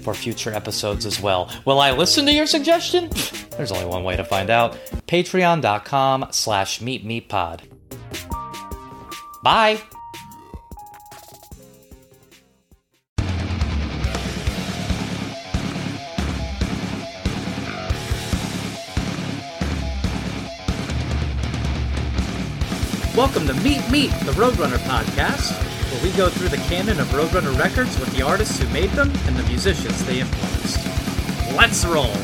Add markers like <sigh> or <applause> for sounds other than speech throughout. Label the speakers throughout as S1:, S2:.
S1: for future episodes as well. Will I listen to your suggestion? There's only one way to find out. Patreon.com slash meepmeeppod. Bye! Welcome to Meep Meep, the Roadrunner podcast, where we go through the canon of Roadrunner records with the artists who made them and the musicians they influenced. Let's roll!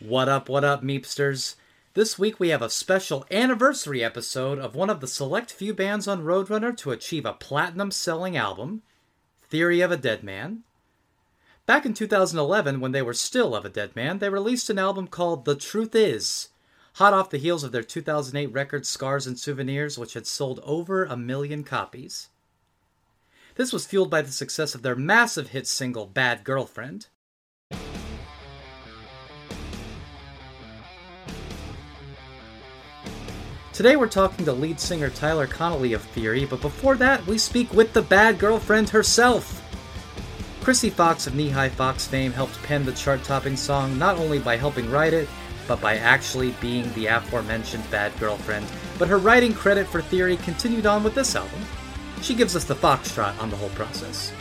S1: What up, what up, Meepsters? This week we have a special anniversary episode of one of the select few bands on Roadrunner to achieve a platinum selling album, Theory of a Deadman. Back in 2011, when they were still of a dead man, they released an album called The Truth Is, hot off the heels of their 2008 record Scars and Souvenirs, which had sold over a million copies. This was fueled by the success of their massive hit single Bad Girlfriend. Today we're talking to lead singer Tyler Connolly of Theory, but before that, we speak with the bad girlfriend herself. Krsy Fox of Knee High Fox fame helped pen the chart topping song not only by helping write it, but by actually being the aforementioned bad girlfriend. But her writing credit for Theory continued on with this album. She gives us the foxtrot on the whole process.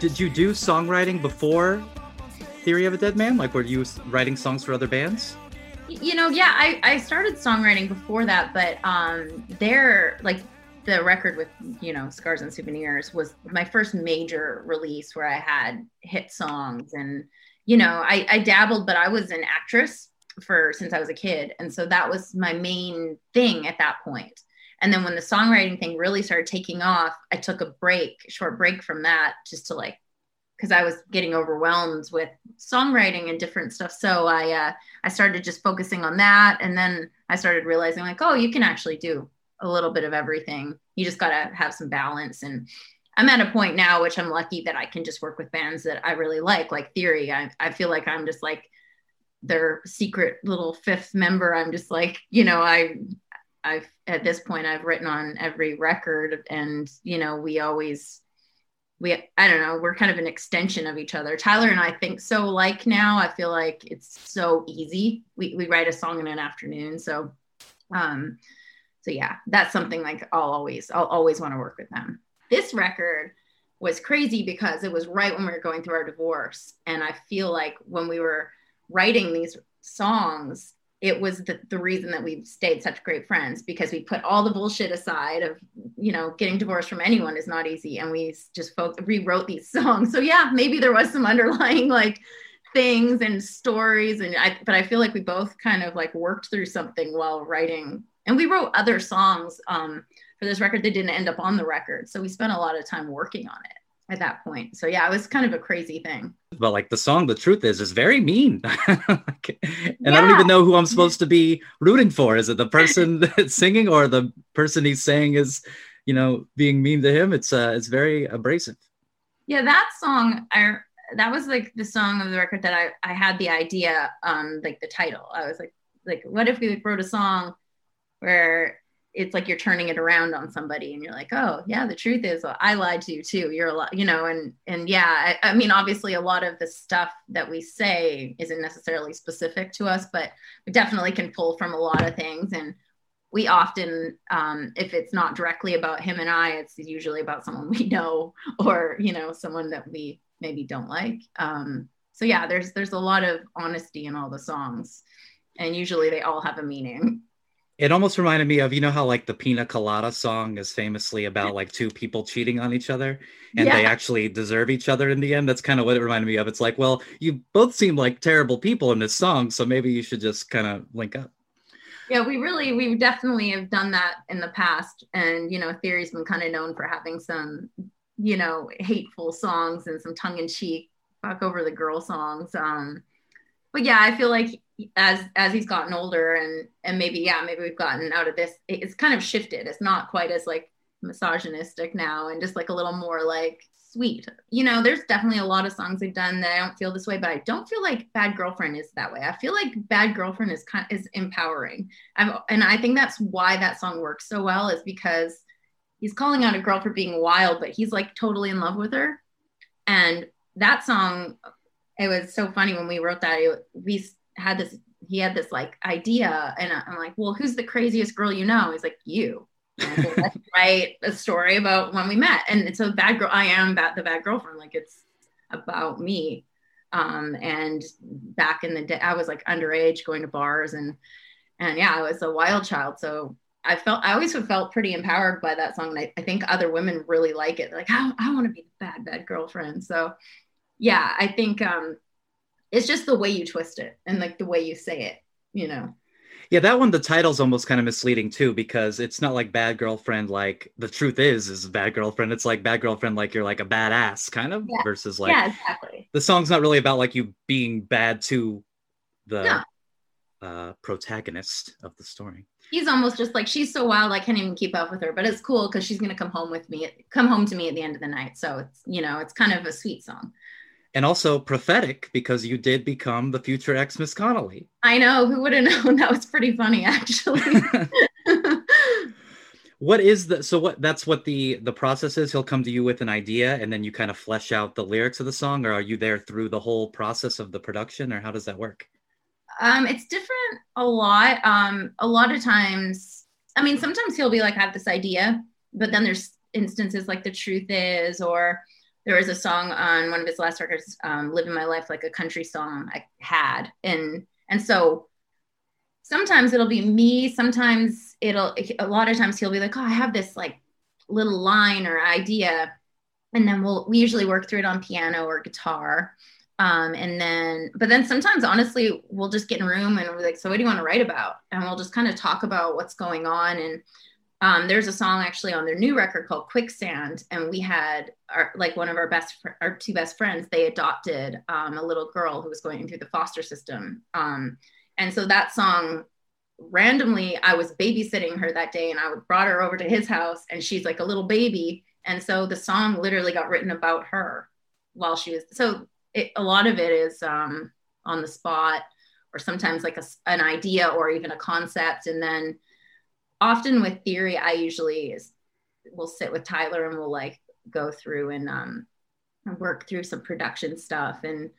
S1: Did you do songwriting before Theory of a Deadman? Like, were you writing songs for other bands?
S2: You know, yeah, I, I started songwriting before that, but um, they're like the record with you know scars and souvenirs was my first major release where i had hit songs and you know I, I dabbled but i was an actress for since i was a kid and so that was my main thing at that point. And then when the songwriting thing really started taking off i took a break short break from that just to like because i was getting overwhelmed with songwriting and different stuff so i uh, i started just focusing on that and then i started realizing like oh you can actually do a little bit of everything. You just got to have some balance. And I'm at a point now, which I'm lucky that I can just work with bands that I really like, like Theory. I, I feel like I'm just like their secret little fifth member. I'm just like, you know, I, I've at this point, I've written on every record and, you know, we always, we, I don't know, we're kind of an extension of each other. Tyler and I think so like now. I feel like it's so easy. We, we write a song in an afternoon. So, um, so yeah, that's something like I'll always I'll always want to work with them. This record was crazy because it was right when we were going through our divorce and I feel like when we were writing these songs it was the, the reason that we've stayed such great friends because we put all the bullshit aside of you know getting divorced from anyone is not easy. And we just folk rewrote these <laughs> songs. So yeah maybe there was some underlying like things and stories. And I but I feel like we both kind of like worked through something while writing. And we wrote other songs um, for this record that didn't end up on the record. So we spent a lot of time working on it at that point. So yeah, it was kind of a crazy thing.
S1: But like the song, the truth is, is very mean. <laughs> and yeah. I don't even know who I'm supposed to be rooting for. Is it the person <laughs> that's singing or the person he's saying is, you know, being mean to him? It's uh, it's very abrasive.
S2: Yeah, that song, I that was like the song of the record that I I had the idea, um, like the title. I was like, like, what if we like, wrote a song where it's like you're turning it around on somebody and you're like oh yeah the truth is well, i lied to you too. You're a lot you know and and yeah I, I, mean obviously a lot of the stuff that we say isn't necessarily specific to us but we definitely can pull from a lot of things. And we often um, if it's not directly about him and i it's usually about someone <laughs> we know or you know someone that we maybe don't like. Um, so yeah there's there's a lot of honesty in all the songs. And usually they all have a meaning
S1: It almost reminded me of you know how like the Pina Colada song is famously about like two people cheating on each other and yeah. they actually deserve each other in the end. That's kind of what it reminded me of. It's like, well, you both seem like terrible people in this song, so maybe you should just kind of link up.
S2: Yeah, we really, we definitely have done that in the past, and you know, Theory's been kind of known for having some, you know, hateful songs and some tongue in cheek, fuck over the girl songs. Um, but yeah, I feel like as as he's gotten older and and maybe yeah maybe we've gotten out of this it's kind of shifted. It's not quite as like misogynistic now and just like a little more like sweet. You know there's definitely a lot of songs we've done that i don't feel this way but i don't feel like bad girlfriend is that way. I feel like bad girlfriend is kind is empowering. I've, and i think that's why that song works so well is because he's calling out a girl for being wild but he's like totally in love with her. And that song it was so funny when we wrote that it, we had this he had this like idea and i'm like well who's the craziest girl you know? He's like you. Let's <laughs> write a story about when we met. And so bad girl i am bad, the bad girlfriend like it's about me. Um, and back in the day i was like underage going to bars and and yeah i was a wild child. So i felt i always felt pretty empowered by that song and i, I think other women really like it. They're like i, I want to be the bad bad girlfriend. So yeah i think um it's just the way you twist it and like the way you say it you know?
S1: Yeah that one the title's almost kind of misleading too because it's not like bad girlfriend like the truth is is bad girlfriend. It's like bad girlfriend like you're like a badass kind of yeah. versus like
S2: yeah exactly.
S1: the song's not really about like you being bad to the no. uh protagonist of the story.
S2: He's almost just like she's so wild i can't even keep up with her but it's cool because she's gonna come home with me come home to me at the end of the night. So it's you know it's kind of a sweet song
S1: and also prophetic because you did become the future ex Miss Connolly.
S2: I know. Who would have known? <laughs> That was pretty funny, actually. <laughs>
S1: what is the so what that's what the the process is he'll come to you with an idea and then you kind of flesh out the lyrics of the song or are you there through the whole process of the production or how does that work
S2: um it's different a lot um a lot of times i mean sometimes he'll be like i have this idea but then there's instances like the truth is or there was a song on one of his last records, um, "Living My Life Like a Country Song." I had, and and so sometimes it'll be me. Sometimes it'll. A lot of times he'll be like, "Oh, I have this like little line or idea," and then we'll we usually work through it on piano or guitar. Um, and then, but then sometimes, honestly, we'll just get in room and we're like, "So, what do you want to write about?" And we'll just kind of talk about what's going on and um, there's a song actually on their new record called Quicksand, and we had our like one of our best, fr- our two best friends. They adopted um, a little girl who was going through the foster system, um, and so that song randomly I was babysitting her that day, and I brought her over to his house, and she's like a little baby, and so the song literally got written about her while she was. So it, a lot of it is um, on the spot, or sometimes like a, an idea or even a concept, and then often with theory, I usually is, will sit with Tyler and we'll like go through and um, work through some production stuff. And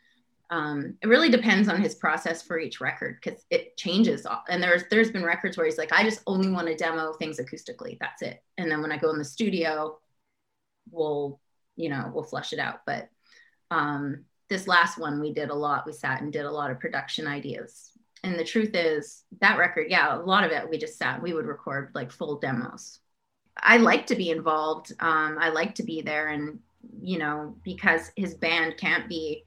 S2: um, it really depends on his process for each record because it changes. And there's there's been records where he's like, I just only want to demo things acoustically. That's it. And then when I go in the studio, we'll you know we'll flush it out. But um, this last one we did a lot. We sat and did a lot of production ideas and the truth is that record yeah a lot of it we just sat we would record like full demos. I like to be involved. Um, i like to be there and you know because his band can't be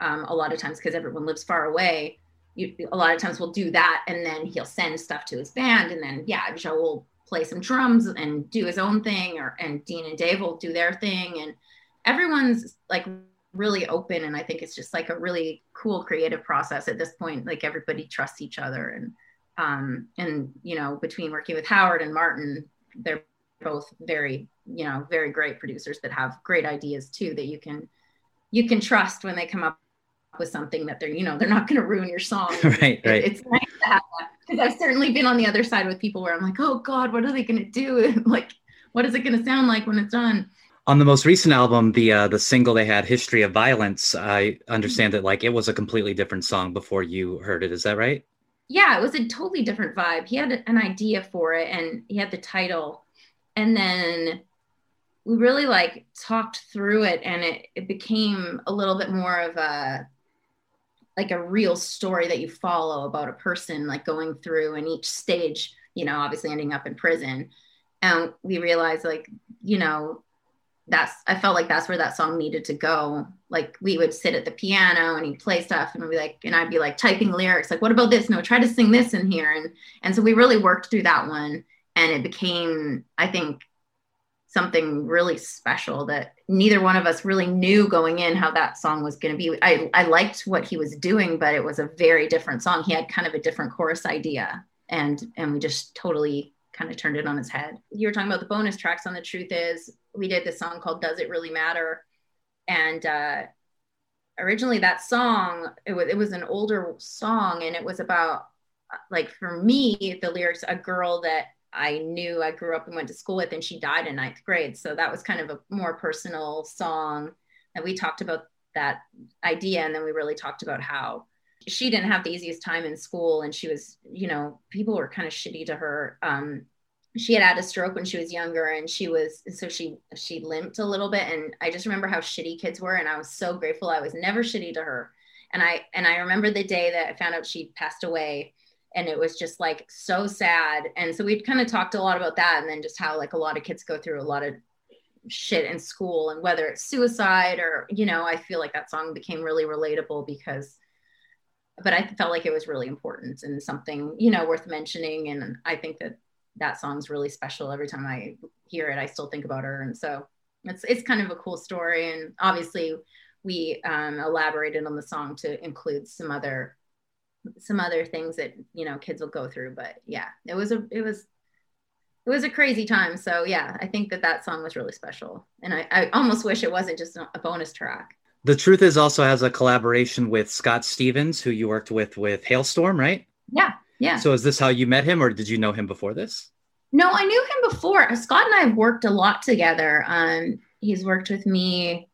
S2: um, a lot of times because everyone lives far away you, a lot of times we'll do that and then he'll send stuff to his band and then yeah joe will play some drums and do his own thing or and dean and dave will do their thing and everyone's like really open and i think it's just like a really cool creative process at this point like everybody trusts each other and um and you know between working with howard and martin they're both very you know very great producers that have great ideas too that you can you can trust when they come up with something that they're you know they're not going to ruin your song. <laughs>
S1: Right right.
S2: it's nice to have that because i've certainly been on the other side with people where i'm like oh god what are they going to do? <laughs> Like what is it going to sound like when it's done
S1: on the most recent album, the uh, the single they had, "History of Violence," I understand that like it was a completely different song before you heard it. Is that right?
S2: Yeah, it was a totally different vibe. He had an idea for it, and he had the title, and then we really like talked through it, and it it became a little bit more of a like a real story that you follow about a person like going through and each stage you know obviously ending up in prison and we realized like you know that's I felt like that's where that song needed to go. Like we would sit at the piano and he'd play stuff and we'd be like, and I'd be like typing lyrics, like, what about this? No, try to sing this in here. And and so we really worked through that one and it became, I think, something really special that neither one of us really knew going in how that song was going to be. I, I liked what he was doing, but it was a very different song. He had kind of a different chorus idea and and we just totally kind of turned it on its head. You were talking about the bonus tracks on The Truth Is. We did this song called Does It Really Matter? And uh, originally that song, it was, it was an older song and it was about, like for me, the lyrics, a girl that I knew I grew up and went to school with, and she died in ninth grade. So that was kind of a more personal song that we talked about that idea. And then we really talked about how she didn't have the easiest time in school and she was you know people were kind of shitty to her um she had had a stroke when she was younger and she was so she she limped a little bit. And i just remember how shitty kids were and i was so grateful. I was never shitty to her. And i and i remember the day that i found out she passed away and it was just like so sad. And so we kind of talked a lot about that and then just how like a lot of kids go through a lot of shit in school and whether it's suicide or you know i feel like that song became really relatable because but I felt like it was really important and something, you know, worth mentioning. And I think that that song's really special. Every time I hear it, I still think about her. And so it's, it's kind of a cool story. And obviously we um, elaborated on the song to include some other, some other things that, you know, kids will go through. But yeah, it was a, it was, it was a crazy time. So yeah, I think that that song was really special. And I, I almost wish it wasn't just a bonus track.
S1: The Truth Is also has a collaboration with Scott Stevens, who you worked with with Halestorm, right?
S2: Yeah, yeah.
S1: So is this how you met him, or did you know him before this?
S2: No, I knew him before. Scott and I have worked a lot together. Um, he's worked with me.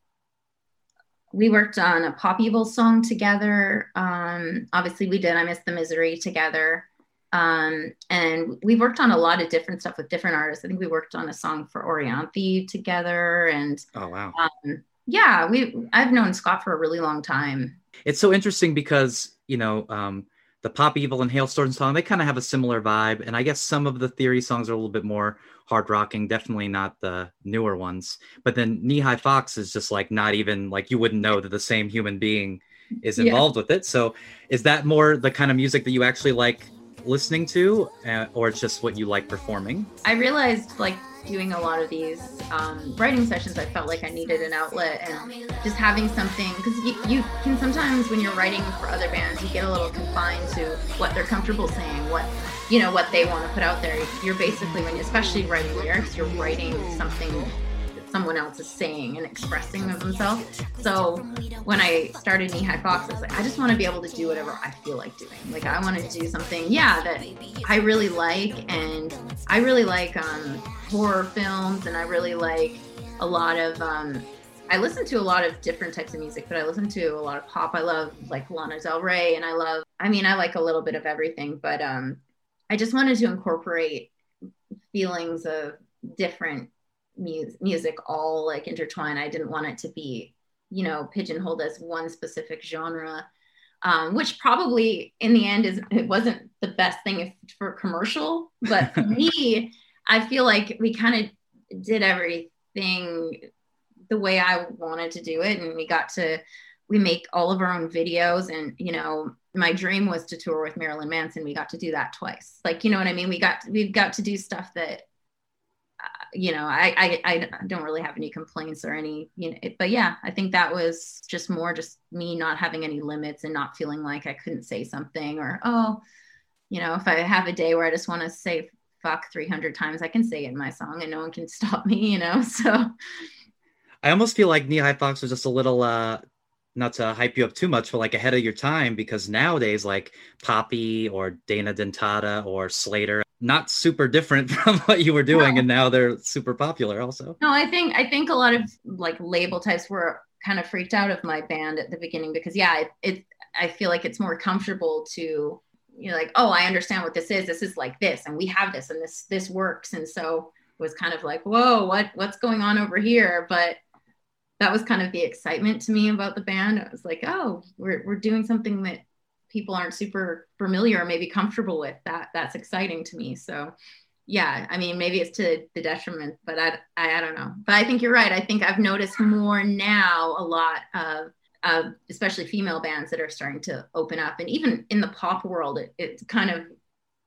S2: We worked on a Pop Evil song together. Um, obviously, we did I Miss the Misery together. Um, and we've worked on a lot of different stuff with different artists. I think we worked on a song for Orianthi together. And
S1: oh, wow.
S2: Um, yeah, we I've known Scott for a really long time.
S1: It's so interesting because you know um, the Pop Evil and Halestorm song they kind of have a similar vibe, and I guess some of the Theory songs are a little bit more hard rocking. Definitely not the newer ones. But then Knee High Fox is just like not even like you wouldn't know that the same human being is involved yeah. with it. So is that more the kind of music that you actually like listening to, uh, or it's just what you like performing?
S2: I realized like doing a lot of these um, writing sessions, I felt like I needed an outlet and just having something because you, you, can sometimes when you're writing for other bands, you get a little confined to what they're comfortable saying, what you know, what they want to put out there. You're basically when, you, especially writing lyrics, you're writing something someone else is saying and expressing of themselves. So when I started Knee High Fox, I was like, I just want to be able to do whatever I feel like doing. Like I want to do something, yeah, that I really like, and I really like um, horror films, and I really like a lot of. Um, I listen to a lot of different types of music, but I listen to a lot of pop. I love like Lana Del Rey, and I love. I mean, I like a little bit of everything, but um, I just wanted to incorporate feelings of different mu- music all like intertwined. I didn't want it to be, you know, pigeonholed as one specific genre, um, which probably in the end is it wasn't the best thing if, for commercial. But for <laughs> me, I feel like we kind of did everything the way I wanted to do it, and we got to we make all of our own videos and you know my dream was to tour with marilyn manson we got to do that twice like you know what i mean we got we've got to do stuff that you know, I, I, I don't really have any complaints or any, you know, but yeah, I think that was just more just me not having any limits and not feeling like I couldn't say something or, oh, you know, if I have a day where I just want to say fuck 300 times, I can say it in my song and no one can <laughs> stop me, you know? <laughs> So
S1: I almost feel like Knee High Fox was just a little, uh, not to hype you up too much, but like ahead of your time because nowadays, like Poppy or Dana Dentata or Slayyyter, not super different <laughs> from what you were doing, no. and now they're super popular also.
S2: No, I think I think a lot of like label types were kind of freaked out of my band at the beginning because yeah, it, it I feel like it's more comfortable to you know like oh I understand what this is. This is like this, and we have this, and this this works, and so it was kind of like whoa what what's going on over here, but that was kind of the excitement to me about the band. I was like, oh, we're we're doing something that people aren't super familiar or maybe comfortable with. That that's exciting to me. So yeah, I mean, maybe it's to the detriment, but I, I, I don't know. But I think you're right. I think I've noticed more now a lot of, of especially female bands that are starting to open up, and even in the pop world, it, it's kind of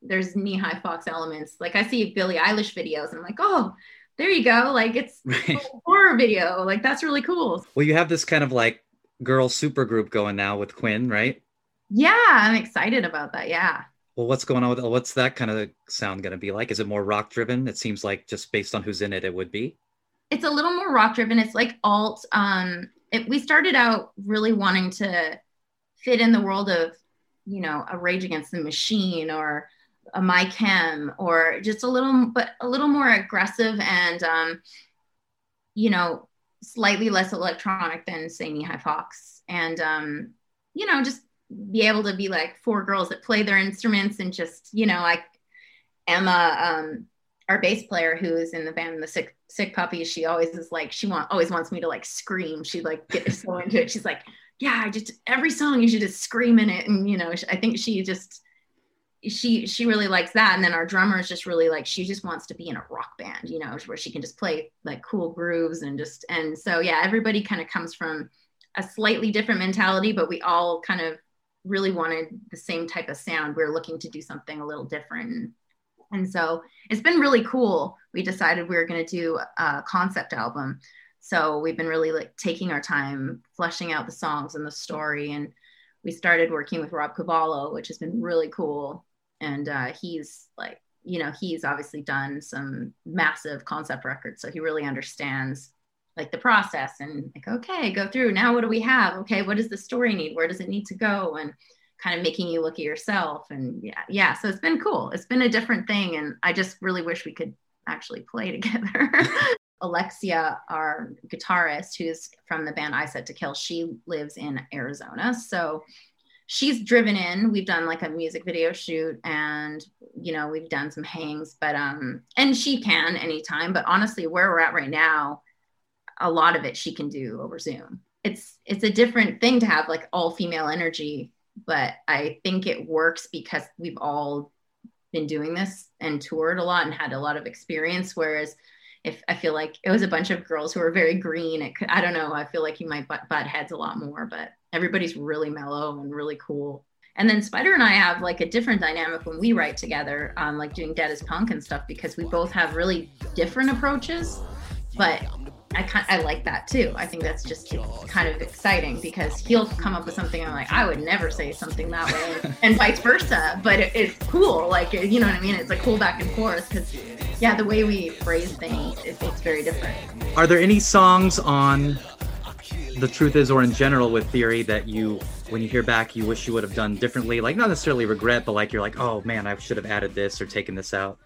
S2: there's Nehi Fox elements. Like I see Billie Eilish videos, and I'm like, oh, there you go. Like it's <laughs> right. a horror video. Like that's really cool.
S1: Well, you have this kind of like girl super group going now with Quinn, right?
S2: Yeah, I'm excited about that. Yeah.
S1: Well, what's going on with what's that kind of sound going to be like? Is it more rock driven? It seems like just based on who's in it, it would be.
S2: It's a little more rock driven. It's like alt. Um, it, we started out really wanting to fit in the world of, you know, a Rage Against the Machine or a My Chem or just a little, but a little more aggressive and, um, you know, slightly less electronic than say Nehi Fox, and um, you know, just be able to be like four girls that play their instruments and just you know like Emma, um, our bass player who is in the band the Sick Sick Puppies, she always is like she want always wants me to like scream. She like get so <laughs> into it. She's like, yeah, I just every song you should just scream in it, and you know, I think she just she she really likes that and then our drummer is just really like she just wants to be in a rock band you know where she can just play like cool grooves and just and so yeah everybody kind of comes from a slightly different mentality but we all kind of really wanted the same type of sound. We are looking to do something a little different. And so it's been really cool. We decided we were going to do a concept album. So we've been really like taking our time fleshing out the songs and the story. And we started working with rob cavallo which has been really cool. And uh, he's like you know he's obviously done some massive concept records so he really understands like the process and like okay go through. Now what do we have? Okay what does the story need? Where does it need to go? And kind of making you look at yourself and yeah yeah. So it's been cool. It's been a different thing. And i just really wish we could actually play <laughs> together. Alexia our guitarist who's from the band Eyes Set to Kill she lives in arizona. So she's driven in. We've done like a music video shoot and you know we've done some hangs. But um and she can anytime. But honestly where we're at right now a lot of it she can do over zoom it's it's a different thing to have like all female energy but i think it works because we've all been doing this and toured a lot and had a lot of experience whereas if I feel like it was a bunch of girls who were very green, it could, I don't know. I feel like you might butt, butt heads a lot more, but everybody's really mellow and really cool. And then Spider and I have like a different dynamic when we write together, um, like doing Dead as Punk and stuff, because we both have really different approaches. But I kind I like that too. I think that's just kind of exciting because he'll come up with something and I'm like I would never say something that way, <laughs> and vice versa. But it, it's cool, like you know what I mean. It's like cool back and forth because yeah, the way we phrase things, it, it's very different.
S1: Are there any songs on the truth is, or in general with theory, that you, when you hear back, you wish you would have done differently? Like, not necessarily regret, but like you're like, oh man, I should have added this or taken this out.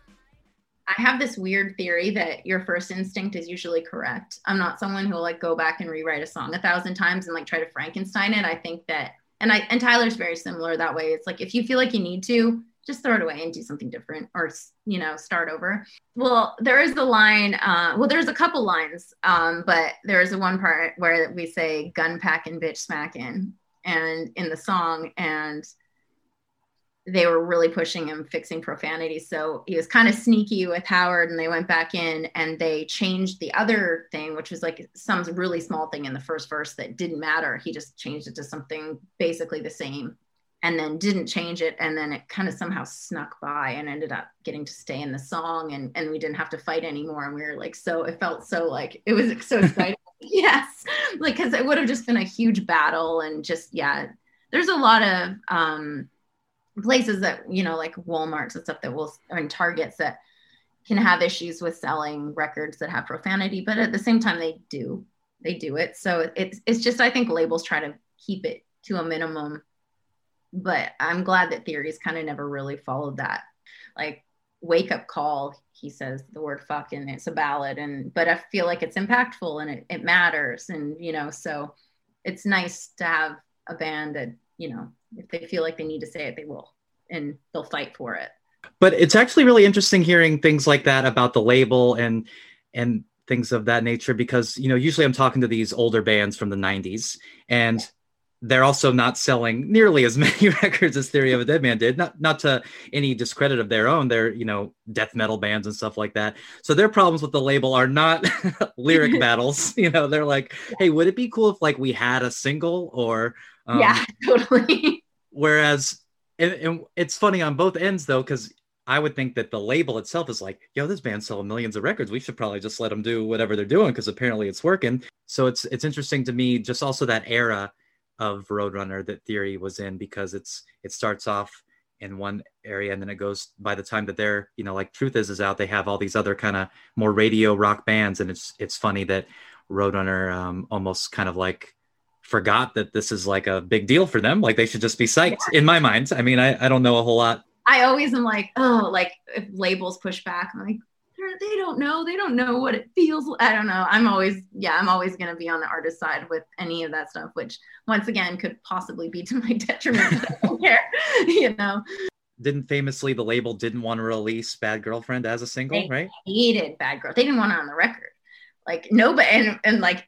S2: I have this weird theory that your first instinct is usually correct. I'm not someone who'll like go back and rewrite a song a thousand times and like try to Frankenstein it. I think that, and I and Tyler's very similar that way. It's like if you feel like you need to, just throw it away and do something different or you know start over well there is the line uh, well there's a couple lines um, but there's the one part where we say gun packing bitch smacking and in the song and they were really pushing him fixing profanity. So he was kind of sneaky with howard and they went back in and they changed the other thing which was like some really small thing in the first verse that didn't matter. He just changed it to something basically the same and then didn't change it. And then it kind of somehow snuck by and ended up getting to stay in the song and and we didn't have to fight anymore. And we were like so it felt so like it was <laughs> so exciting. Yes. Like because it would have just been a huge battle and just yeah there's a lot of um places that you know like walmarts and stuff that will and targets that can have issues with selling records that have profanity but at the same time they do they do it so it's it's just i think labels try to keep it to a minimum but I'm glad that theories kind of never really followed that. Like wake up call, he says the word fuck and it's a ballad and but I feel like it's impactful and it, it matters. And you know, so it's nice to have a band that, you know, if they feel like they need to say it, they will. And they'll fight for it.
S1: But it's actually really interesting hearing things like that about the label and and things of that nature because you know usually i'm talking to these older bands from the 90s and they're also not selling nearly as <laughs> many records as theory of a Deadman did. Not not to any discredit of their own they're you know death metal bands and stuff like that. So their problems with the label are not <laughs> lyric <laughs> battles you know they're like hey would it be cool if like we had a single or
S2: um, yeah totally
S1: whereas and, and it's funny on both ends though because I would think that the label itself is like, yo, this band's selling millions of records. We should probably just let them do whatever they're doing because apparently it's working. So it's it's interesting to me, just also that era of Roadrunner that Theory was in because it's it starts off in one area and then it goes by the time that they're you know like Truth Is is out, they have all these other kind of more radio rock bands, and it's it's funny that Roadrunner um, almost kind of like forgot that this is like a big deal for them. Like they should just be psyched yeah. in my mind. I mean, I, I don't know a whole lot
S2: I always am like, oh, like if labels push back, I'm like, they don't know. They don't know what it feels. Like. I don't know. I'm always, yeah, I'm always going to be on the artist side with any of that stuff, which once again could possibly be to my <laughs> detriment. I don't care, <laughs> you know.
S1: Didn't famously the label didn't want to release Bad Girlfriend as a single,
S2: they
S1: right?
S2: Hated Bad Girl. They didn't want it on the record. Like nobody, and, and like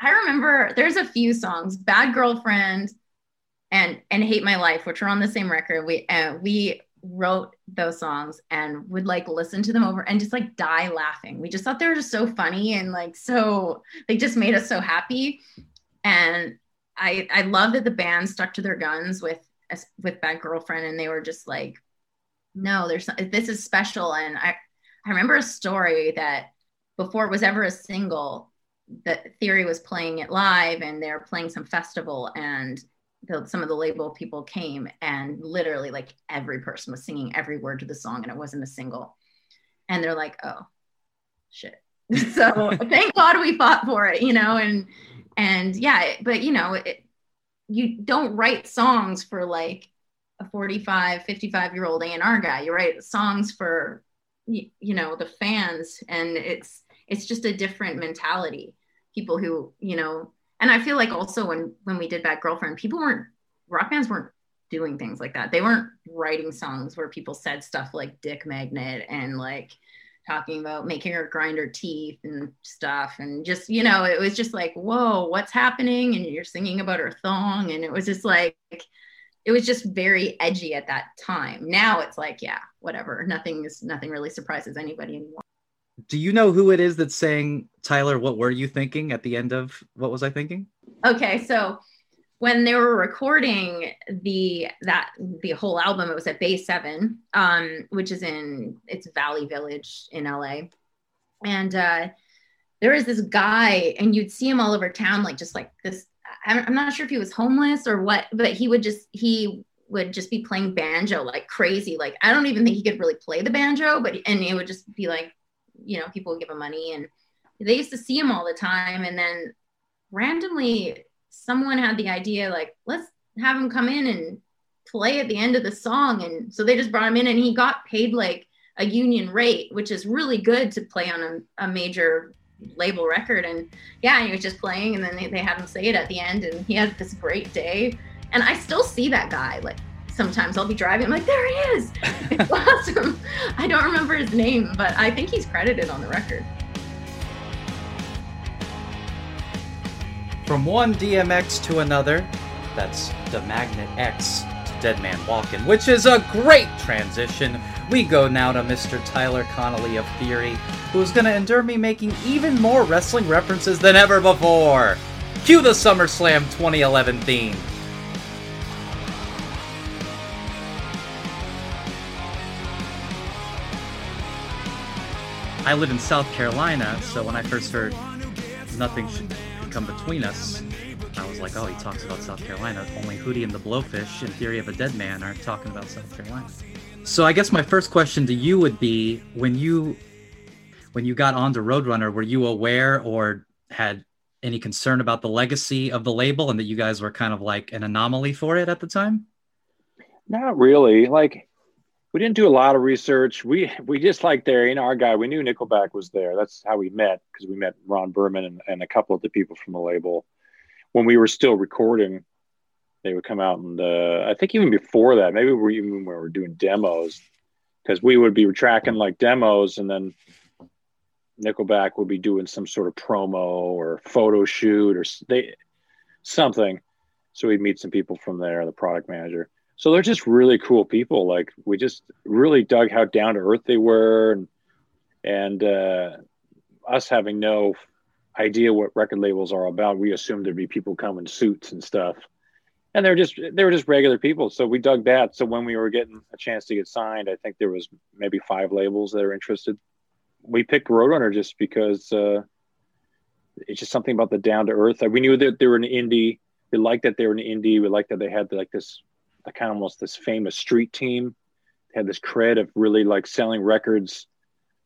S2: I remember there's a few songs, Bad Girlfriend, and and hate my life which are on the same record. We uh, we wrote those songs and would like listen to them over and just like die laughing. We just thought they were just so funny and like so they just made us so happy. And i i love that the band stuck to their guns with with bad girlfriend and they were just like no there's this is special. And i i remember a story that before it was ever a single the theory was playing it live and they're playing some festival and the, some of the label people came and literally like every person was singing every word to the song and it wasn't a single. And they're like oh shit. <laughs> So thank god we fought for it you know and and yeah but you know it, you don't write songs for like a 45 55 year old a&r guy. You write songs for you, you know the fans and it's it's just a different mentality. People who you know and I feel like also when when we did Bad Girlfriend, people weren't rock bands weren't doing things like that. They weren't writing songs where people said stuff like dick magnet and like talking about making her grind her teeth and stuff. And just you know it was just like whoa what's happening? And you're singing about her thong. And it was just like it was just very edgy at that time. Now it's like yeah whatever. Nothing is nothing really surprises anybody anymore
S1: do you know who it is that's saying tyler what were you thinking at the end of what was i thinking?
S2: Okay so when they were recording the that the whole album it was at bay 7 um which is in it's valley village in la and uh there was this guy and you'd see him all over town like just like this i'm not sure if he was homeless or what but he would just he would just be playing banjo like crazy. Like i don't even think he could really play the banjo but and it would just be like you know, people would give him money and they used to see him all the time. And then randomly someone had the idea, like, let's have him come in and play at the end of the song. And so they just brought him in and he got paid like a union rate, which is really good to play on a, a major label record. And yeah, he was just playing and then they, they had him say it at the end and he had this great day. And I still see that guy like sometimes I'll be driving. I'm like, there he is. <laughs> It's awesome. I don't remember his name, but I think he's credited on the record.
S1: From one DMX to another, that's the Magnet X to Dead Man Walking, which is a great transition. We go now to Mr. Tyler Connolly of Theory, who's going to endure me making even more wrestling references than ever before. Cue the SummerSlam 2011 theme. I live in South Carolina, so when I first heard nothing should come between us, I was like, oh, he talks about South Carolina. Only Hootie and the Blowfish and Theory of a Deadman are talking about South Carolina. So I guess my first question to you would be when you when you got onto Roadrunner, were you aware or had any concern about the legacy of the label and that you guys were kind of like an anomaly for it at the time?
S3: Not really. Like we didn't do a lot of research. We we just like there, you know, our guy. We knew Nickelback was there. That's how we met because we met Ron Burman and, and a couple of the people from the label when we were still recording. They would come out and uh, I think even before that, maybe we even when we were doing demos, because we would be tracking like demos and then Nickelback would be doing some sort of promo or photo shoot or they something. So we'd meet some people from there, the product manager. So they're just really cool people. Like we just really dug how down to earth they were, and and uh, us having no idea what record labels are about, we assumed there'd be people come in suits and stuff. And they're just they were just regular people. So we dug that. So when we were getting a chance to get signed, I think there was maybe five labels that are interested. We picked Roadrunner just because uh, it's just something about the down to earth. We knew that they were an indie. We liked that they were an indie. We liked that they had like this, like kind of almost this famous street team. They had this cred of really like selling records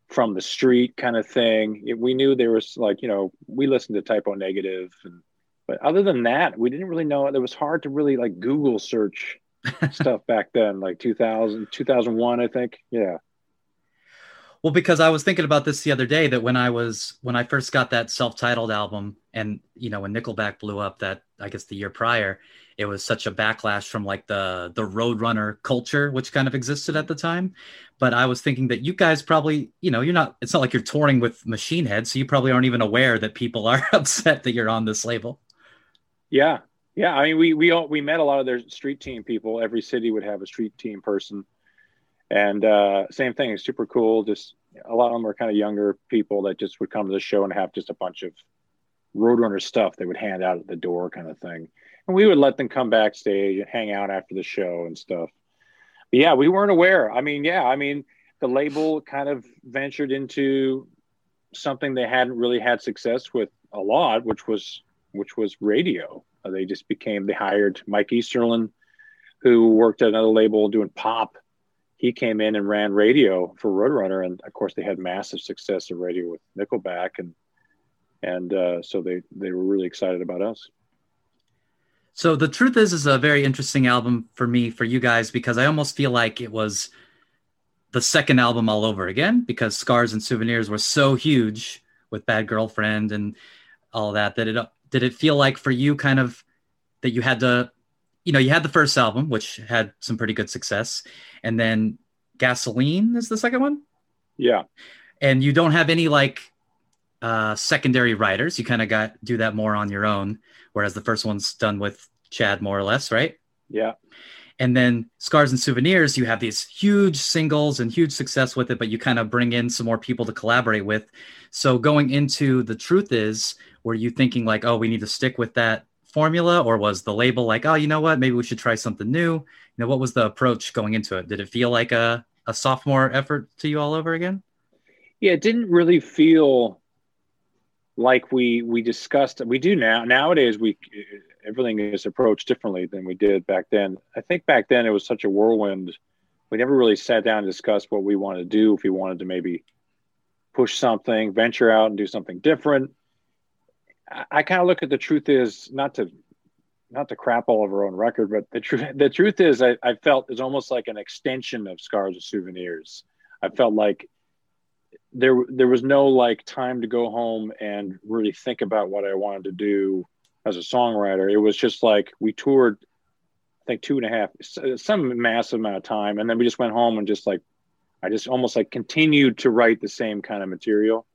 S3: from the street kind of thing. It, we knew there was like, you know, we listened to Type O Negative and but other than that, we didn't really know. It was hard to really like Google search <laughs> stuff back then, like 2000, 2001, I think. Yeah.
S1: Well, because I was thinking about this the other day that when I was when I first got that self-titled album, and you know when Nickelback blew up, that I guess the year prior, it was such a backlash from like the the roadrunner culture which kind of existed at the time. But i was thinking that you guys probably you know you're not it's not like you're touring with machine head so you probably aren't even aware that people are <laughs> upset that you're on this label.
S3: Yeah. Yeah. I mean we we all we met a lot of their street team people. Every city would have a street team person. And uh same thing. It's super cool. Just a lot of them are kind of younger people that just would come to the show and have just a bunch of roadrunner stuff they would hand out at the door kind of thing and we would let them come backstage and hang out after the show and stuff. But yeah, we weren't aware. I mean, yeah, I mean, the label kind of ventured into something they hadn't really had success with a lot, which was which was radio. Uh, they just became they hired Mike Easterlin, who worked at another label doing pop. He came in and ran radio for Roadrunner, and of course they had massive success of radio with Nickelback, and and uh, so they they were really excited about us.
S1: So the truth is, is a very interesting album for me, for you guys, because I almost feel like it was the second album all over again because Scars and Souvenirs were so huge with Bad Girlfriend and all that that it did it feel like for you kind of that you had to you know you had the first album which had some pretty good success and then gasoline is the second one
S3: yeah
S1: and you don't have any like uh secondary writers you kind of got do that more on your own whereas the first one's done with Chad more or less, right?
S3: Yeah.
S1: And then Scars and Souvenirs, you have these huge singles and huge success with it, but you kind of bring in some more people to collaborate with. So going into the truth is, were you thinking like, oh, we need to stick with that formula, or was the label like, oh, you know what, maybe we should try something new? You know, what was the approach going into it? Did it feel like a, a sophomore effort to you all over again?
S3: Yeah, it didn't really feel like we we discussed. We do now. Nowadays, we everything is approached differently than we did back then. I think back then it was such a whirlwind. We never really sat down and discussed what we wanted to do. If we wanted to maybe push something, venture out and do something different. I, I kind of look at the truth is not to not to crap all over our own record, but the truth the truth is I, I felt is almost like an extension of Scars and Souvenirs. I felt like there there was no like time to go home and really think about what I wanted to do as a songwriter. It was just like we toured, I think two and a half, some massive amount of time, and then we just went home and just like I just almost like continued to write the same kind of material.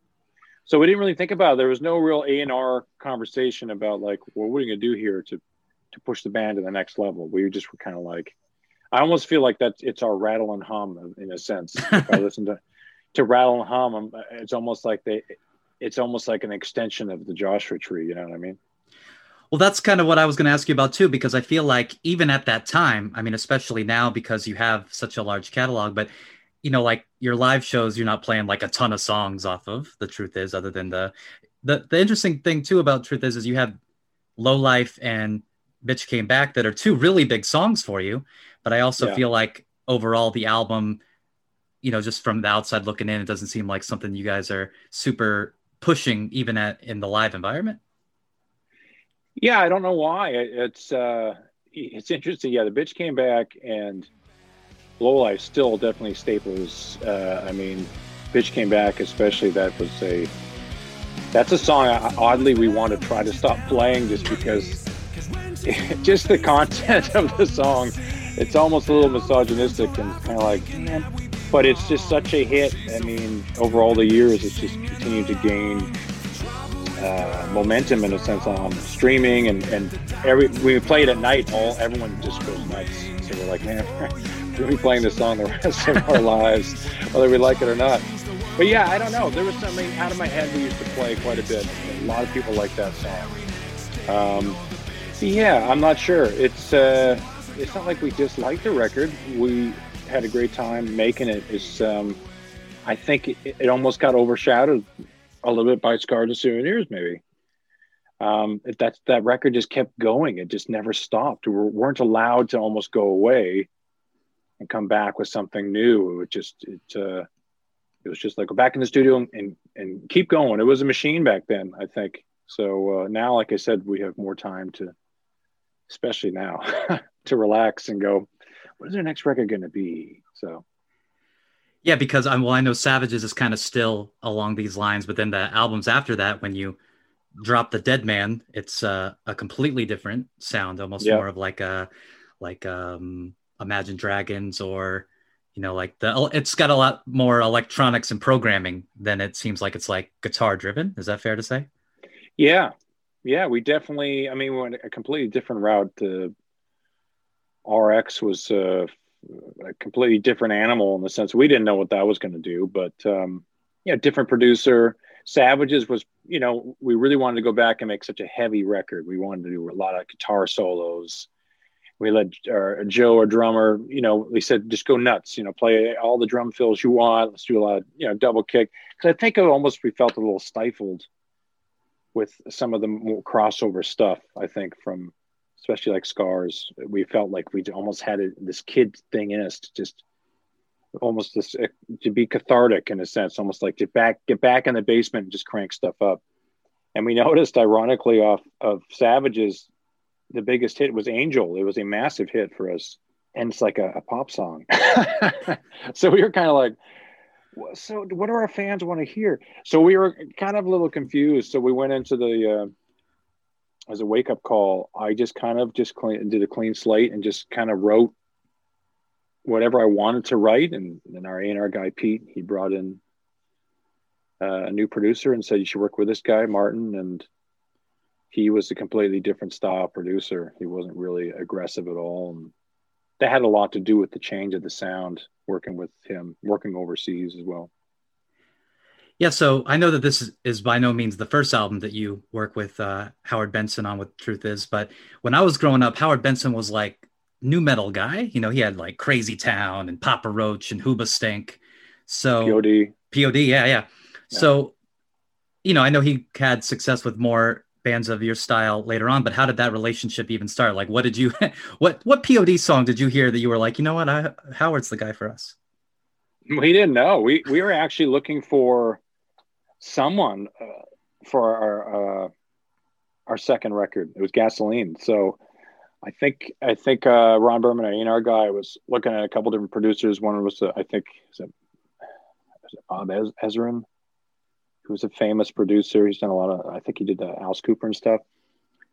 S3: So we didn't really think about it. There was no real A and R conversation about like, well, what are you gonna do here to to push the band to the next level? We just were kind of like, I almost feel like that it's our rattle and hum in a sense. if I <laughs> listen to to rattle and hum, um, it's almost like they, it's almost like an extension of the Joshua Tree. You know what I mean?
S1: Well, that's kind of what I was going to ask you about too, because I feel like even at that time, I mean, especially now because you have such a large catalog, but you know, like your live shows, you're not playing like a ton of songs off of. The truth is, other than the the the interesting thing too about truth is, is you have Low Life and Bitch Came Back that are two really big songs for you, but I also yeah. feel like overall the album, you know, just from the outside looking in, it doesn't seem like something you guys are super pushing even at in the live environment.
S3: Yeah, I don't know why. It's uh, it's interesting. Yeah, the bitch came back, and Low Life still definitely staples. Uh, I mean, bitch came back, especially that was a that's a song. Oddly, we want to try to stop playing just because <laughs> just the content of the song. It's almost a little misogynistic and kind of like, man, but it's just such a hit. I mean, over all the years, it's just continued to gain uh, momentum in a sense on streaming and, and every we play it at night all everyone just goes nuts. So we're like man <laughs> we're be playing this song the <laughs> rest of our lives whether we like it or not. But yeah i don't know. There was something out of my head we used to play quite a bit. A lot of people like that song. Um, yeah i'm not sure. It's uh, it's not like we disliked the record. We had a great time making it it's um, i think it, it almost got overshadowed a little bit by Scars and Souvenirs, maybe. Um, that that record just kept going. It just never stopped. We weren't allowed to almost go away and come back with something new. It was just it uh, it was just like go back in the studio and and keep going. It was a machine back then, I think. So uh, now, like I said, we have more time to, especially now, <laughs> to relax and go. What is their next record going to be? So
S1: yeah, because I'm well, I know Savages is kind of still along these lines, but then the albums after that, when you drop the Dead Man, it's uh, a completely different sound, almost yeah. more of like a like um Imagine Dragons or you know like the it's got a lot more electronics and programming than it seems like it's like guitar driven. Is that fair to say?
S3: Yeah, yeah, we definitely. I mean, we went a completely different route. The RX was uh, a completely different animal in the sense we didn't know what that was going to do, but um, yeah, different producer. Savages was, you know, we really wanted to go back and make such a heavy record. We wanted to do a lot of guitar solos. We let our, Joe, our drummer, you know, we said just go nuts, you know, play all the drum fills you want. Let's do a lot of, you know, double kick. Because I think it almost we felt a little stifled with some of the more crossover stuff. I think from especially like scars we felt like we almost had a, this kid thing in us to just almost this uh, to be cathartic in a sense almost like to back get back in the basement and just crank stuff up. And we <laughs> noticed ironically off of savages the biggest hit was angel. It was a massive hit for us and it's like a, a pop song. <laughs> So we were kind of like so what do our fans want to hear? So we were kind of a little confused. So we went into the uh, as a wake up call, I just kind of just clean, did a clean slate and just kind of wrote whatever I wanted to write. And then our A&R guy, Pete, he brought in uh, a new producer and said, you should work with this guy, Martin. And he was a completely different style producer. He wasn't really aggressive at all. And that had a lot to do with the change of the sound working with him, working overseas as well.
S1: Yeah, so I know that this is, is, by no means the first album that you work with uh, Howard Benson on. What truth is, but when I was growing up, Howard Benson was like nu metal guy. You know, he had like Crazy Town and Papa Roach and Hoobastank. So
S3: POD,
S1: POD, yeah, yeah, yeah. So, you know, I know he had success with more bands of your style later on, but how did that relationship even start? Like, what did you, <laughs> what what POD song did you hear that you were like, you know what, I, Howard's the guy for us?
S3: We didn't know. We we were actually looking for someone uh, for our uh, our second record. It was Gasoline. So I think I think uh, Ron Burman, our guy, was looking at a couple different producers. One was uh, I think is it, is it Bob Ez- Ezrin, who's a famous producer. He's done a lot of. I think he did the Alice Cooper and stuff.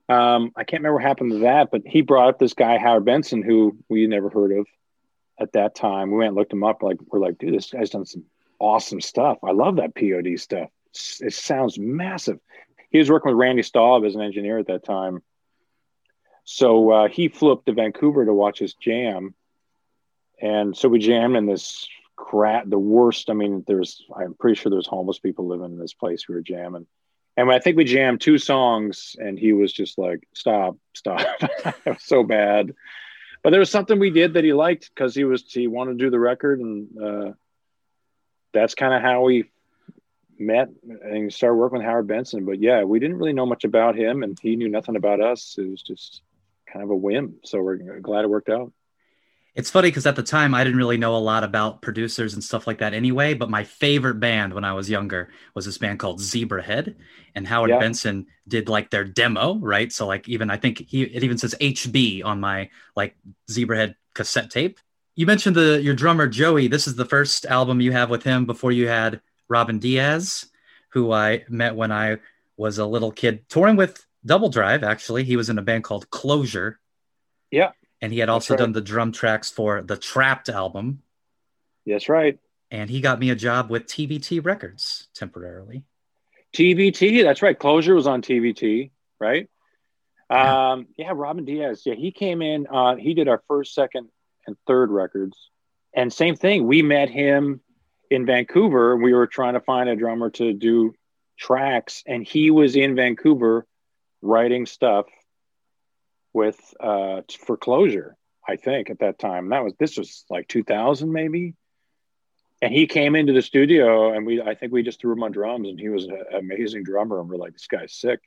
S3: Um, I can't remember what happened to that, but he brought up this guy Howard Benson, who we never heard of at that time. We went and looked him up. Like we're like, dude, this guy's done some awesome stuff. I love that POD stuff. It sounds massive. He was working with Randy Staub as an engineer at that time. So uh, he flew up to Vancouver to watch us jam. And so we jammed in this crap, the worst. I mean, there's, I'm pretty sure there's homeless people living in this place we were jamming. And I think we jammed two songs and he was just like, stop, stop. <laughs> it was so bad. But there was something we did that he liked because he was, he wanted to do the record and, uh, that's kind of how we met and started working with Howard Benson. But yeah, we didn't really know much about him, and he knew nothing about us. It was just kind of a whim. So we're glad it worked out.
S1: It's funny because at the time I didn't really know a lot about producers and stuff like that anyway. But my favorite band when I was younger was this band called Zebrahead, and Howard yeah. Benson did like their demo, right? So like even I think he it even says HB on my like Zebrahead cassette tape you mentioned the your drummer Joey. This is the first album you have with him before you had Robin Diaz, who I met when I was a little kid touring with Double Drive. Actually, he was in a band called Closure.
S3: Yeah,
S1: and he had also right. done the drum tracks for the Trapped album.
S3: That's right.
S1: And he got me a job with TVT Records temporarily.
S3: TVT, that's right. Closure was on TVT, right? Yeah. Um, yeah, Robin Diaz. Yeah, he came in. Uh, he did our first, second, and third records, and same thing. We met him in Vancouver. We were trying to find a drummer to do tracks, and he was in Vancouver writing stuff with uh, for Closure. I think at that time. That was this was like 2000 maybe. And he came into the studio and we I think we just threw him on drums and he was an amazing drummer and we're like this guy's sick.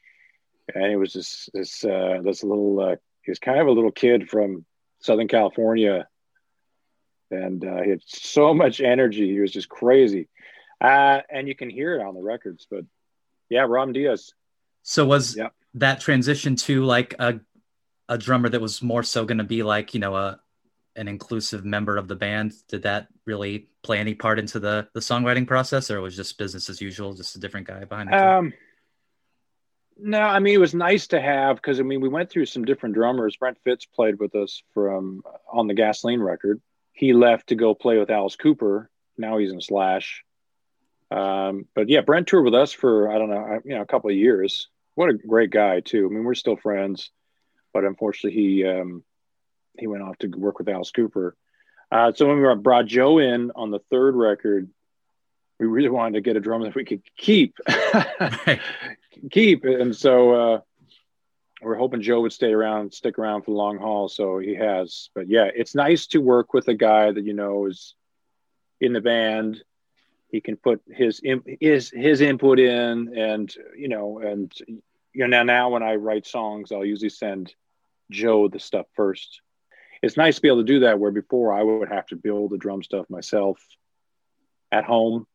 S3: And he was this this uh, this little uh, he was kind of a little kid from Southern California and uh, he had so much energy. He was just crazy. Uh, and you can hear it on the records, but yeah, Ram Diaz.
S1: So was yep. that transition to like a a drummer that was more so going to be like you know a an inclusive member of the band did that really play any part into the the songwriting process or was just business as usual just a different guy behind the um
S3: no i mean it was nice to have because i mean we went through some different drummers brent fitz played with us from on the gasoline record he left to go play with alice cooper. Now he's in slash. Um, but yeah brent toured with us for i don't know you know a couple of years. What a great guy too. I mean we're still friends but unfortunately he um, he went off to work with Alice Cooper. Uh, so when we brought Joe in on the third record, we really wanted to get a drummer that we could keep, <laughs> keep, and so uh, we're hoping Joe would stay around, stick around for the long haul. So he has, but yeah, it's nice to work with a guy that you know is in the band. He can put his his his input in, and you know, and you know now now when I write songs, I'll usually send Joe the stuff first. It's nice to be able to do that where before I would have to build the drum stuff myself at home,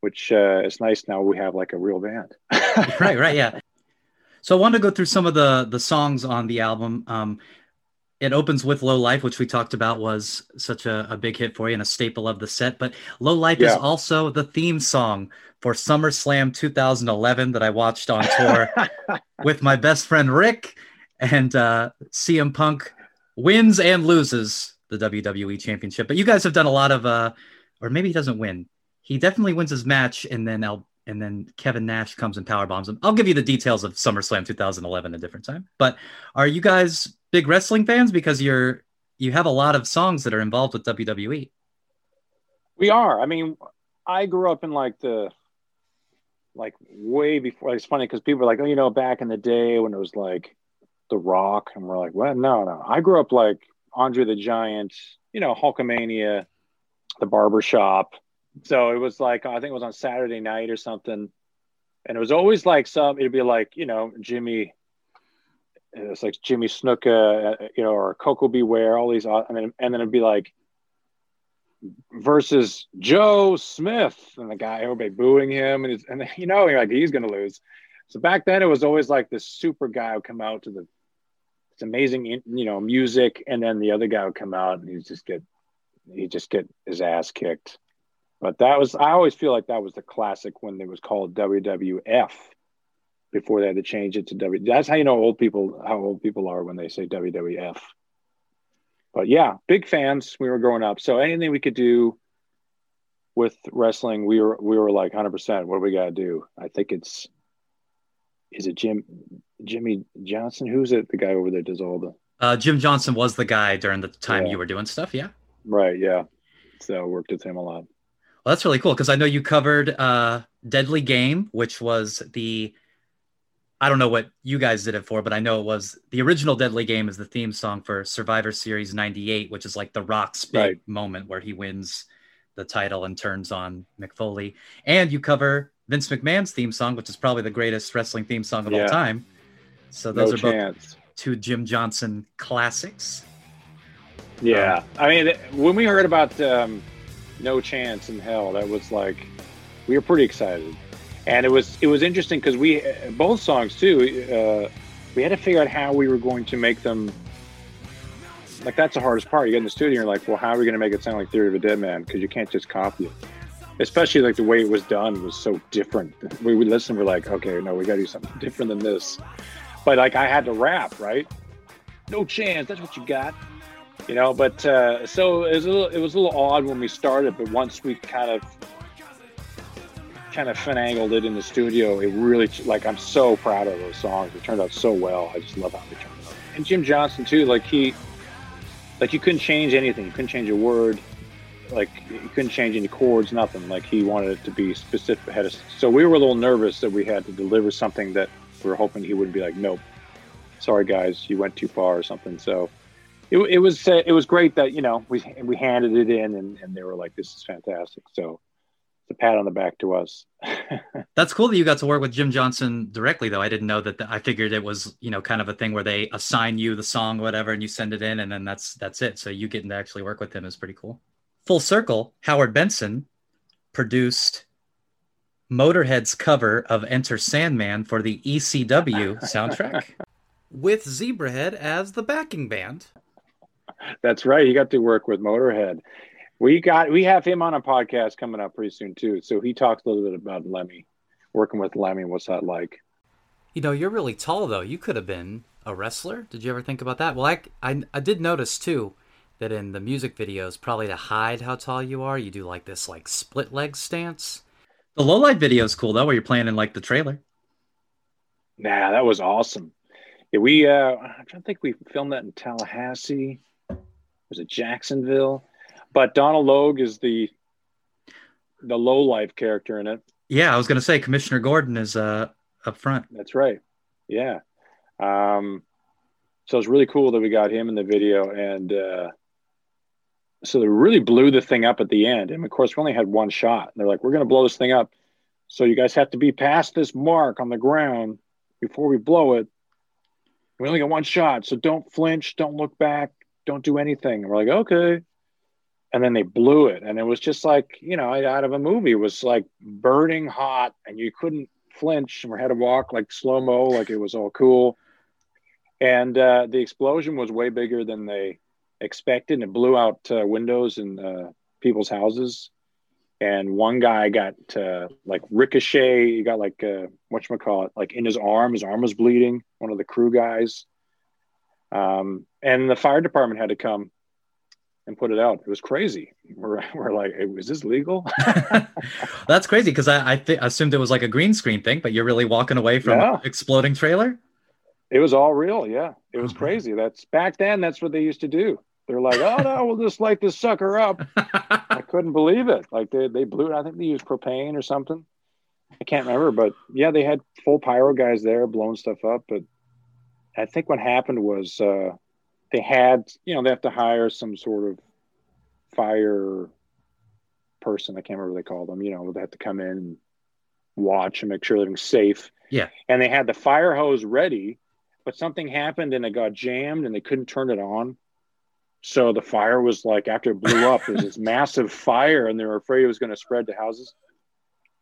S3: which uh, is nice now we have like a real band. <laughs>
S1: right, right, yeah. So I want to go through some of the the songs on the album. Um, it opens with Low Life, which we talked about was such a, a big hit for you and a staple of the set. But Low Life yeah. is also the theme song for SummerSlam 2011 that I watched on tour <laughs> with my best friend Rick and uh, CM Punk wins and loses the WWE Championship. But you guys have done a lot of, uh, or maybe he doesn't win. He definitely wins his match, and then El- and then Kevin Nash comes and power bombs him. I'll give you the details of SummerSlam 2011 a different time. But are you guys big wrestling fans? Because you're you have a lot of songs that are involved with WWE.
S3: We are. I mean, I grew up in like the like way before. It's funny because people are like, oh, you know, back in the day when it was like the Rock, and we're like, well, no, no. I grew up like Andre the Giant, you know, Hulkamania, the barbershop. So it was like I think it was on Saturday night or something, and it was always like some. It'd be like you know Jimmy. It's like Jimmy Snuka, uh, you know, or Koko B. Ware, all these, and then and then it'd be like versus Joe Smith, and the guy everybody booing him, and and <laughs> you know, like he's gonna lose. So back then, it was always like this super guy would come out to the it's amazing, you know, music, and then the other guy would come out and he'd just get he just get his ass kicked. But that was I always feel like that was the classic when it was called WWF before they had to change it to W. That's how you know old people how old people are when they say WWF. But yeah, big fans. We were growing up, so anything we could do with wrestling, we were we were like 100. percent What do we got to do? I think it's is it Jim Jimmy Johnson? Who's it? The guy over there does all the.
S1: Uh, Jim Johnston was the guy during the time yeah. you were doing stuff. Yeah.
S3: Right. Yeah. So I worked with him a lot.
S1: Well, that's really cool because I know you covered uh, Deadly Game, which was the. I don't know what you guys did it for, but I know it was the original Deadly Game is the theme song for Survivor Series 98, which is like the Rock's big right. moment where he wins the title and turns on Mick Foley. And you cover Vince McMahon's theme song, which is probably the greatest wrestling theme song of yeah. all time. So those no are chance. both two Jim Johnston classics.
S3: Yeah, um, I mean, when we heard about um, No Chance in Hell, that was like we were pretty excited, and it was it was interesting because we both songs too. Uh, we had to figure out how we were going to make them. Like that's the hardest part. You get in the studio, and you're like, well, how are we going to make it sound like Theory of a Dead Man? Because you can't just copy it especially like the way it was done was so different. We would listen, we're like, okay, no, we got to do something different than this. But like I had to rap, right? No chance. That's what you got. You know. But uh, so it was a little, it was a little odd when we started, but once we kind of kind of finagled it in the studio, it really like I'm so proud of those songs. It turned out so well. I just love how they turned out. And Jim Johnston too, like he, like you couldn't change anything. You couldn't change a word. Like you couldn't change any chords, nothing. Like he wanted it to be specific. Had a, so we were a little nervous that we had to deliver something that we were hoping he wouldn't be like, nope, sorry guys, you went too far or something. So it, it was uh, it was great that you know we we handed it in and, and they were like, this is fantastic. So it's a pat on the back to us. <laughs>
S1: That's cool that you got to work with Jim Johnston directly, though. I didn't know that. The, I figured it was you know kind of a thing where they assign you the song, whatever, and you send it in, and then that's that's it. So you getting to actually work with him is pretty cool. Full circle, Howard Benson produced Motorhead's cover of Enter Sandman for the ECW <laughs> soundtrack with Zebrahead as the backing band.
S3: That's right. He got to work with Motorhead. We got we have him on a podcast coming up pretty soon too. So he talks a little bit about Lemmy, working with Lemmy. What's that like?
S1: You know, you're really tall though. You could have been a wrestler. Did you ever think about that? Well, I I, I did notice too that in the music videos, probably to hide how tall you are, you do like this like split leg stance. The low life video is cool though, where you're playing in like the trailer.
S3: Nah, that was awesome. Yeah, we uh I'm trying to think we filmed that in Tallahassee. Was it Jacksonville? But Donal Logue is the the low life character in it.
S1: Yeah, I was gonna say Commissioner Gordon is uh up front.
S3: That's right. Yeah. Um so it's really cool that we got him in the video and uh so they really blew the thing up at the end. And of course, we only had one shot. And They're like, we're going to blow this thing up. So you guys have to be past this mark on the ground before we blow it. We only got one shot. So don't flinch. Don't look back. Don't do anything. And we're like, okay. And then they blew it. And it was just like, you know, out of a movie. It was like burning hot and you couldn't flinch. And we had to walk like slow mo, like it was all cool. And uh, the explosion was way bigger than they expected and it blew out uh, windows in uh, people's houses and one guy got uh, like ricochet he got like uh, what call it like in his arm his arm was bleeding one of the crew guys um, and the fire department had to come and put it out it was crazy we're, <laughs> we're like hey, is this legal <laughs>
S1: that's crazy because i, I th- assumed it was like a green screen thing but you're really walking away from yeah. exploding trailer
S3: it was all real yeah it was crazy that's back then that's what they used to do they're like, oh no, we'll just light this sucker up. <laughs> I couldn't believe it. Like they, they blew it. I think they used propane or something. I can't remember, but yeah, they had full pyro guys there blowing stuff up. But I think what happened was uh, they had, you know, they have to hire some sort of fire person. I can't remember what they called them. You know, they had to come in and watch and make sure everything's safe.
S1: Yeah.
S3: And they had the fire hose ready, but something happened and it got jammed and they couldn't turn it on. So the fire was like after it blew up, there's this <laughs> massive fire, and they were afraid it was going to spread to houses.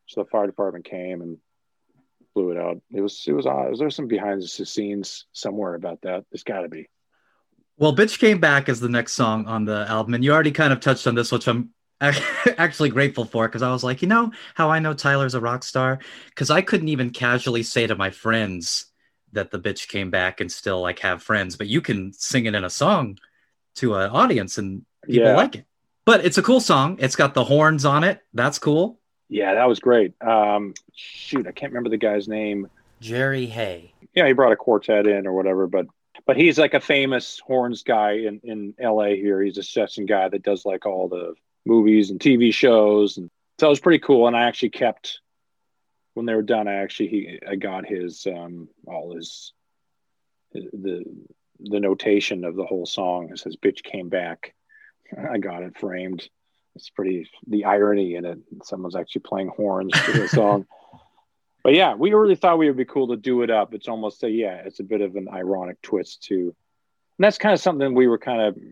S3: So the fire department came and blew it out. It was it was odd. Was there some behind the scenes somewhere about that? There's got to be.
S1: Well, "Bitch Came Back" is the next song on the album, and you already kind of touched on this, which I'm <laughs> actually grateful for because I was like, you know how I know Tyler's a rock star because I couldn't even casually say to my friends that the bitch came back and still like have friends, but you can sing it in a song to an audience and people yeah. like it. But it's a cool song. It's got the horns on it. That's cool.
S3: Yeah, that was great. Um, shoot, I can't remember the guy's name.
S1: Jerry Hey.
S3: Yeah, he brought a quartet in or whatever, but but he's like a famous horns guy in in L.A. Here, he's a session guy that does like all the movies and TV shows, and so it was pretty cool. And I actually kept when they were done. I actually he I got his um all his the the notation of the whole song. It says "bitch came back." <laughs> I got it framed. It's pretty the irony in it. Someone's actually playing horns to the song. <laughs> but yeah, we really thought we would be cool to do it up. It's almost a yeah, it's a bit of an ironic twist too. And that's kind of something we were kind of I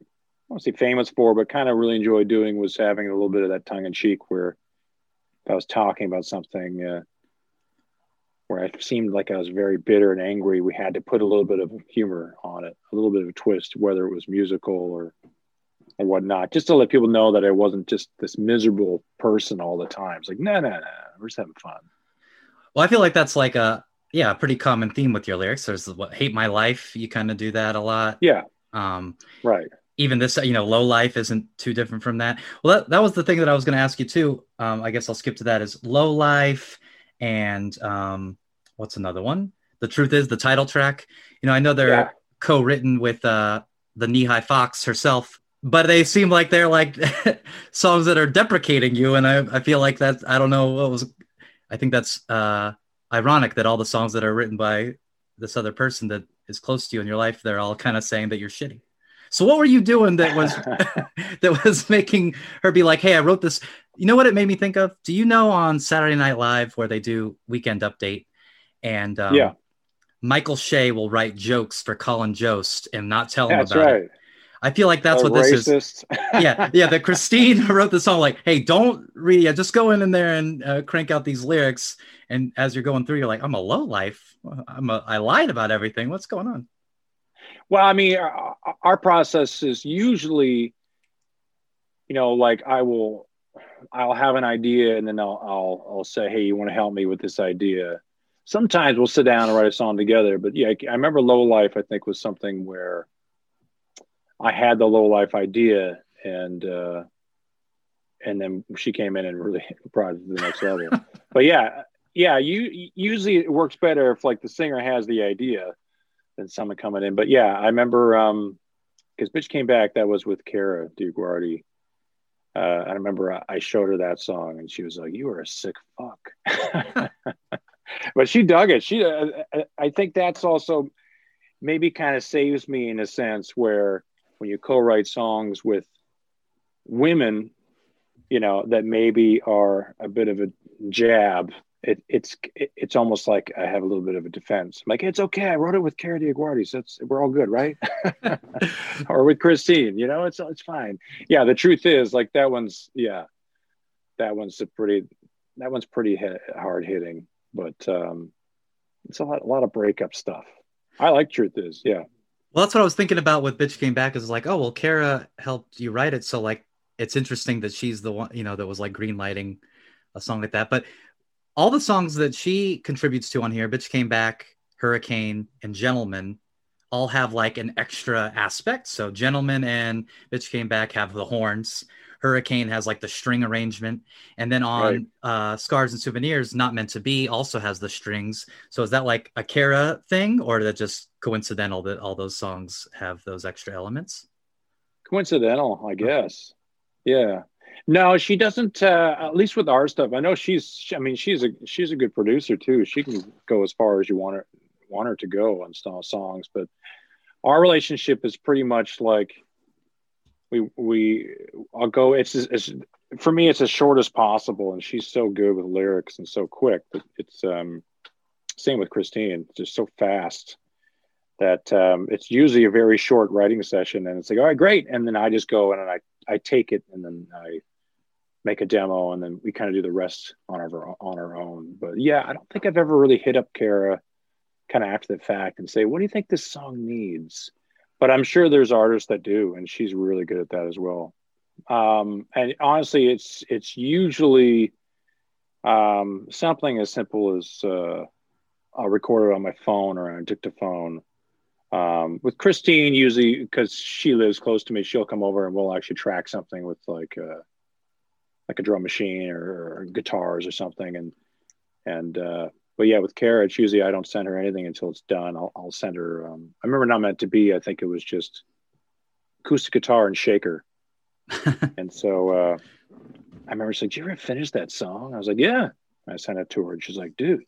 S3: won't say famous for, but kind of really enjoyed doing was having a little bit of that tongue in cheek where if I was talking about something, uh, where I seemed like I was very bitter and angry, we had to put a little bit of humor on it, a little bit of a twist, whether it was musical or or whatnot, just to let people know that I wasn't just this miserable person all the time. It's like, no, no, no, we're just having fun.
S1: Well, I feel like that's like a yeah, a pretty common theme with your lyrics. There's what hate my life. You kind of do that a lot.
S3: Yeah.
S1: Um,
S3: right.
S1: even this, you know, low life isn't too different from that. Well, that, that was the thing that I was going to ask you too. Um, I guess I'll skip to that is low life and um, what's another one? The truth is the title track. You know, I know they're yeah. co-written with uh, the Nehi Fox herself, but they seem like they're like <laughs> songs that are deprecating you. And I, I feel like that, I don't know what was, I think that's uh, ironic that all the songs that are written by this other person that is close to you in your life, they're all kind of saying that you're shitty. So what were you doing that was <laughs> <laughs> that was making her be like, "Hey, I wrote this." You know what it made me think of? Do you know on Saturday Night Live where they do Weekend Update, and um,
S3: yeah,
S1: Michael Che will write jokes for Colin Jost and not tell him
S3: that's
S1: about
S3: right.
S1: it. I feel like that's what
S3: racist.
S1: this is. <laughs> yeah, yeah. That Christine <laughs> wrote the song like, "Hey, don't read. Yeah, just go in in there and uh, crank out these lyrics." And as you're going through, you're like, "I'm a low life. I'm a. I lied about everything. What's going on?"
S3: Well, I mean, our, our process is usually, you know, like I will, I'll have an idea and then I'll, I'll, I'll say, hey, you want to help me with this idea? Sometimes we'll sit down and write a song together. But yeah, I remember Low Life. I think was something where I had the Low Life idea and. uh and then she came in and really <laughs> brought it to the next level. <laughs> but yeah, yeah, you usually it works better if like the singer has the idea than someone coming in. But yeah, I remember um because bitch came back. That was with Kara DioGuardi. Uh, I remember I showed her that song and she was like, "You are a sick fuck," <laughs> but she dug it. She, uh, I think that's also maybe kind of saves me in a sense where when you co-write songs with women, you know that maybe are a bit of a jab it, it's it, it's almost like I have a little bit of a defense. I'm like, it's okay. I wrote it with Kara DioGuardi, so it's, we're all good, right? <laughs> <laughs> or with Christine, you know, it's it's fine. Yeah, the truth is, like that one's yeah, that one's a pretty that one's pretty hit, hard hitting, but um, it's a lot a lot of breakup stuff. I like truth is, yeah.
S1: Well, that's what I was thinking about with Bitch Came Back is like, oh well, Kara helped you write it, so like it's interesting that she's the one, you know, that was like green lighting a song like that. But all the songs that she contributes to on here, Bitch Came Back, Hurricane, and Gentleman, all have like an extra aspect. So Gentleman and Bitch Came Back have the horns. Hurricane has like the string arrangement. And then on
S3: Right.
S1: uh, Scars and Souvenirs, Not Meant to Be also has the strings. So is that like a Kara thing or is that just coincidental that all those songs have those extra elements?
S3: coincidental i guess yeah no she doesn't uh, at least with our stuff i know she's i mean she's a she's a good producer too she can go as far as you want her want her to go on songs but our relationship is pretty much like we we i'll go it's, it's for me it's as short as possible and she's so good with lyrics and so quick that it's um same with christine just so fast that um, it's usually a very short writing session and it's like all right great and then i just go and i i take it and then i make a demo and then we kind of do the rest on our on our own. But yeah i don't think i've ever really hit up kara kind of after the fact and say what do you think this song needs but i'm sure there's artists that do and she's really good at that as well um, and honestly it's it's usually um, as simple as uh, i'll record it on my phone or on a dictaphone um, with Christine, usually because she lives close to me, she'll come over and we'll actually track something with like a, like a drum machine or, or guitars or something. And and uh, but yeah, with Kara, it's usually I don't send her anything until it's done. I'll, I'll send her. Um, I remember not meant to be. I think it was just acoustic guitar and shaker. <laughs> and so uh, I remember she's like, "Did you ever finish that song?" I was like, "Yeah." I sent it to her, and she's like, "Dude,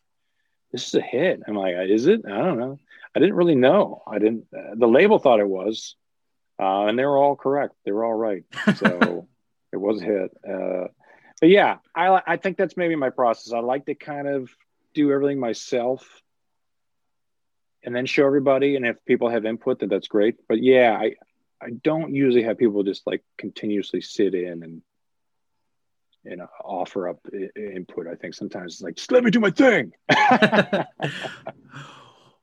S3: this is a hit." I'm like, "Is it?" I don't know. I didn't really know. I didn't. Uh, the label thought it was, uh, and they were all correct. They were all right. So <laughs> it was a hit. Uh, but yeah, I I think that's maybe my process. I like to kind of do everything myself, and then show everybody. And if people have input, then that's great. But yeah, I I don't usually have people just like continuously sit in and and offer up input. I think sometimes it's like, just let me do my thing. <laughs>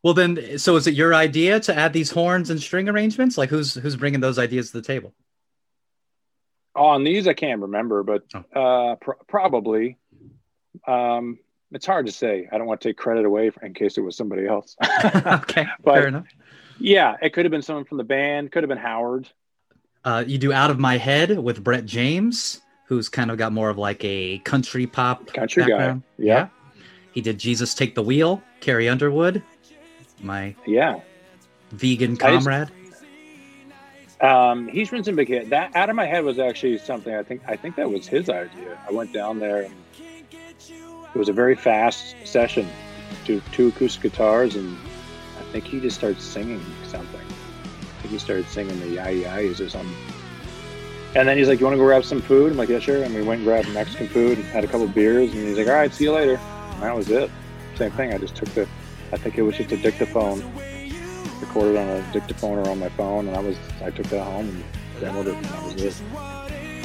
S1: well, then, so is it your idea to add these horns and string arrangements? Like, who's who's bringing those ideas to the table?
S3: On these, I can't remember, but uh, pr- probably. Um, it's hard to say. I don't want to take credit away for, in case it was somebody else. <laughs> <laughs>
S1: okay,
S3: but,
S1: fair enough.
S3: Yeah, it could have been someone from the band. Could have been Howard.
S1: Uh, you do Out of My Head with Brett James, who's kind of got more of like a country pop
S3: Country
S1: background.
S3: guy. Yeah.
S1: He did Jesus Take the Wheel, Carrie Underwood, my
S3: Yeah.
S1: vegan
S3: just-
S1: comrade.
S3: Um, he's written some big hit. That out of my head was actually something I think I think that was his idea. I went down there and it was a very fast session to two acoustic guitars and I think he just started singing something. I think he started singing the yai yais or something. And then he's like, You wanna go grab some food? I'm like, Yeah, sure. And we went and grabbed Mexican food and had a couple beers and he's like, All right, see you later. And that was it. Same thing. I just took the I think it was just a dictaphone recorded on a dictaphone or on my phone, and I was I took that home and demoed it, and that was it.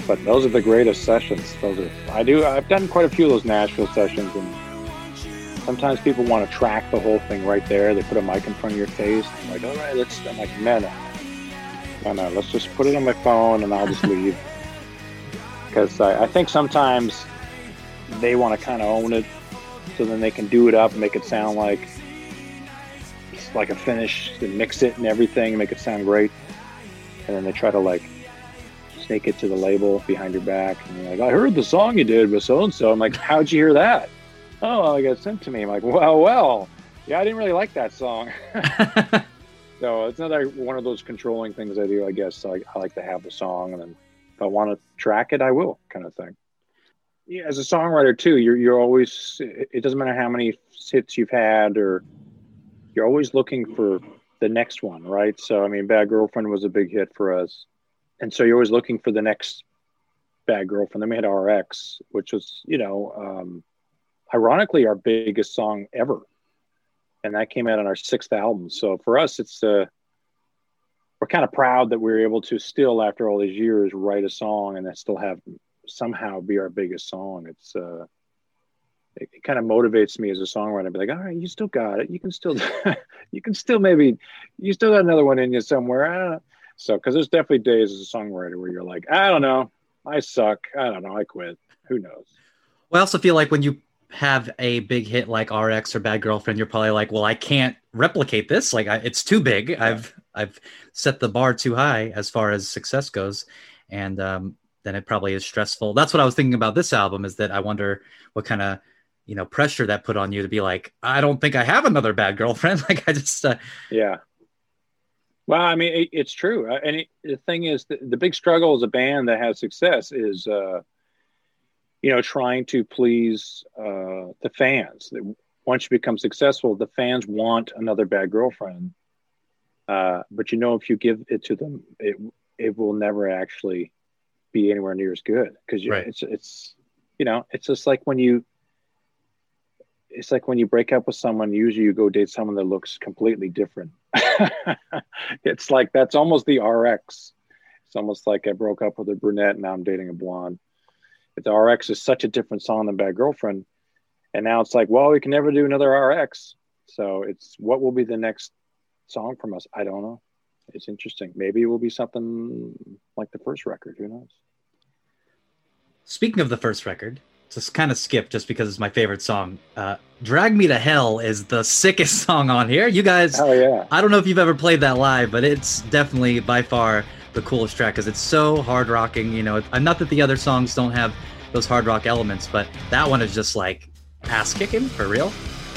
S3: But those are the greatest sessions. Those are I do. I've done quite a few of those Nashville sessions, and sometimes people want to track the whole thing right there. They put a mic in front of your face. I'm like, all right, let's. I'm like, man, no, no, let's just put it on my phone, and I'll just <laughs> leave. Because I, I think sometimes they want to kind of own it, so then they can do it up and make it sound like like a finish and mix it and everything, make it sound great. And then they try to like snake it to the label behind your back. And you're like, I heard the song you did with so and so. I'm like, how'd you hear that? Oh, it got sent to me. I'm like, well, well, yeah, I didn't really like that song. <laughs> <laughs> so it's another one of those controlling things I do, I guess. I, I like to have the song, and then if I want to track it, I will, kind of thing. Yeah, as a songwriter too, you're you're always. It doesn't matter how many hits you've had, or you're always looking for the next one, right? So I mean, Bad Girlfriend was a big hit for us, and so you're always looking for the next Bad Girlfriend. Then we had RX, which was you know, um, ironically our biggest song ever, and that came out on our sixth album. So for us, it's uh, we're kind of proud that we were able to still, after all these years, write a song and then still have somehow be our biggest song. It's uh, it, it kind of motivates me as a songwriter. Be like, all right, you still got it. You can still, <laughs> you can still maybe, you still got another one in you somewhere. I don't know. So, because there's definitely days as a songwriter where you're like, I don't know, I suck. I don't know, I quit. Who knows?
S1: Well, I also feel like when you have a big hit like RX or Bad Girlfriend, you're probably like, well, I can't replicate this. Like, I, it's too big. I've I've set the bar too high as far as success goes, and um, then it probably is stressful. That's what I was thinking about this album. Is that I wonder what kind of you know pressure that put on you to be like, I don't think I have another Bad Girlfriend. <laughs> like, I just uh,
S3: Yeah. Well, I mean, it, it's true. Uh, And it, the thing is, the, the big struggle as a band that has success is, uh, you know, trying to please uh, the fans. Once you become successful, the fans want another bad girlfriend. Uh, but you know, if you give it to them, it it will never actually be anywhere near as good because
S1: Right.
S3: it's it's you know it's just like when you it's like when you break up with someone usually you go date someone that looks completely different. <laughs> It's like that's almost the rx it's almost like i broke up with a brunette and now i'm dating a blonde. But the rx is such a different song than bad girlfriend and now it's like well we can never do another rx so it's what will be the next song from us? I don't know. It's interesting. Maybe it will be something like the first record. Who knows?
S1: Speaking of the first record, just kind of skip just because it's my favorite song. Uh, "Drag Me to Hell" is the sickest <laughs> song on here. You guys,
S3: oh yeah
S1: I don't know if you've ever played that live, but it's definitely by far the coolest track because it's so hard rocking. You know, not that the other songs don't have those hard rock elements, but that one is just like ass kicking for real.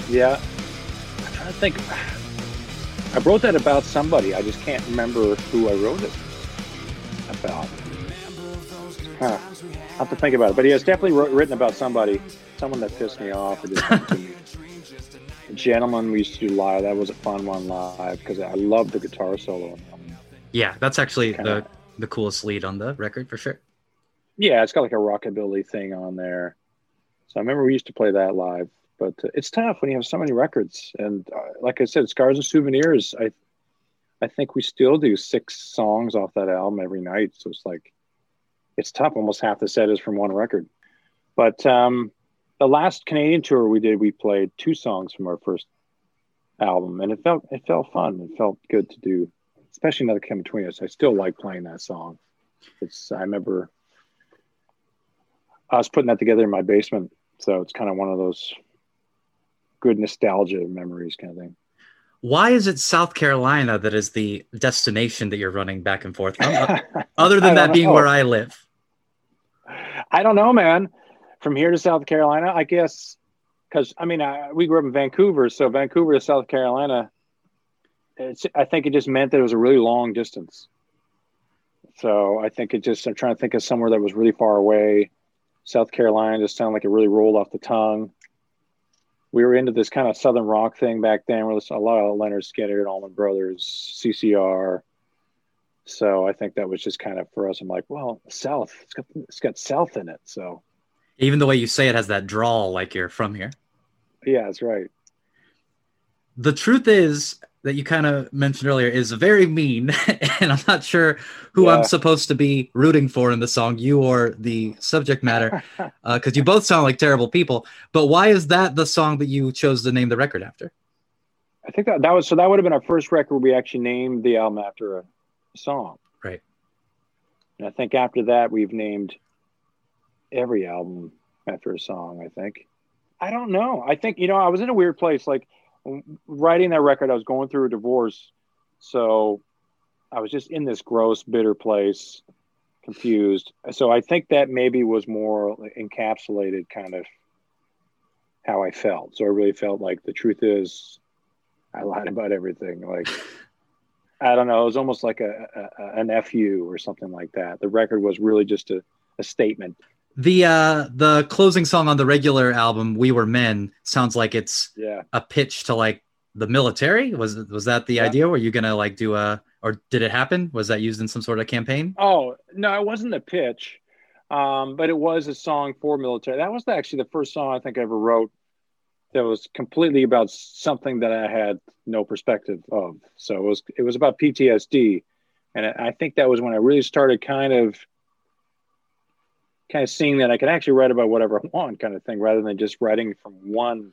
S3: Yeah. I'm trying to think. I wrote that about somebody. I just can't remember who I wrote it about. Huh. I'll have to think about it. But he has definitely wrote, written about somebody, someone that pissed me off or did something to me. A gentleman we used to do live. That was a fun one live because I love the guitar solo.
S1: Yeah, that's actually
S3: Kinda-
S1: the the coolest lead on the record for sure.
S3: Yeah, it's got like a rockabilly thing on there. So I remember we used to play that live, but uh, it's tough when you have so many records. And uh, like I said, Scars and Souvenirs, I I think we still do six songs off that album every night. So it's like it's tough. Almost half the set is from one record. But um, the last Canadian tour we did, we played two songs from our first album, and it felt it felt fun. It felt good to do, especially another Come Between Us. I still like playing that song. It's I remember I was putting that together in my basement, so it's kind of one of those good nostalgia memories kind of thing.
S1: Why is it South Carolina that is the destination that you're running back and forth from? other than <laughs> that being
S3: know.
S1: where I live.
S3: I don't know, man. From here to South Carolina, I guess, because I mean, I, we grew up in Vancouver, so Vancouver to South Carolina, it's, I think it just meant that it was a really long distance. So I think it just, I'm trying to think of somewhere that was really far away. South Carolina just sounded like it really rolled off the tongue. We were into this kind of Southern rock thing back then. Where a lot of Lynyrd Skynyrd, and Allman Brothers, CCR. So I think that was just kind of for us. I'm like, well, South, it's got it's got South in it. So
S1: Even the way you say it has that drawl like you're from here.
S3: yeah, that's right.
S1: The truth is that you kind of mentioned earlier is very mean, <laughs> and I'm not sure who I'm supposed to be rooting for in the song, you or the subject matter, <laughs> uh, because you both sound like terrible people. But why is that the song that you chose to name the record after?
S3: I think that that was so that would have been our first record we actually named the album after a song.
S1: Right.
S3: And I think after that we've named every album after a song, I think. I don't know. I think you know, I was in a weird place like writing that record I was going through a divorce. So I was just in this gross bitter place, confused. So I think that maybe was more encapsulated kind of how I felt. So I really felt like the truth is I lied about everything. Like, <laughs> I don't know. It was almost like a, a, an FU or something like that. The record was really just a, a statement.
S1: The uh the closing song on the regular album, "We Were Men," sounds like it's
S3: Yeah.
S1: a pitch to like the military. Was was that the
S3: Yeah.
S1: idea? Were you gonna like do a or did it happen? Was that used in some sort of campaign?
S3: Oh, no, it wasn't a pitch, um, but it was a song for military. That was actually the first song I think I ever wrote that was completely about something that I had no perspective of. So it was it was about PTSD, and I I think that was when I really started kind of kind of seeing that I could actually write about whatever I want, kind of thing, rather than just writing from one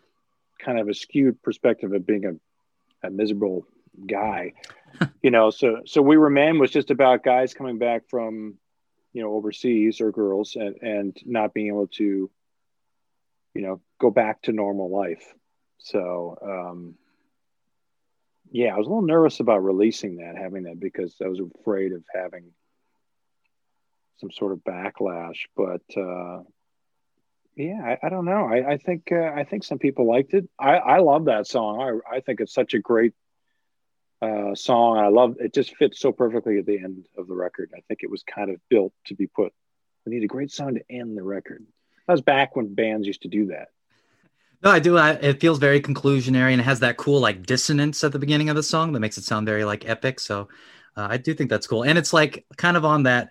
S3: kind of a skewed perspective of being a, a miserable guy. <laughs> you know, so so we were men was just about guys coming back from you know overseas or girls and and not being able to you know go back to normal life so um yeah i was a little nervous about releasing that having that because i was afraid of having some sort of backlash but uh yeah i, I don't know i, I think uh, i think some people liked it i i love that song i i think it's such a great uh, song. I love it. Just fits so perfectly at the end of the record. I think it was kind of built to be put. We need a great song to end the record. That was back when bands used to do that.
S1: No, I do. I, it feels very conclusionary and it has that cool like dissonance at the beginning of the song that makes it sound very like epic. So uh, I do think that's cool. And it's like kind of on that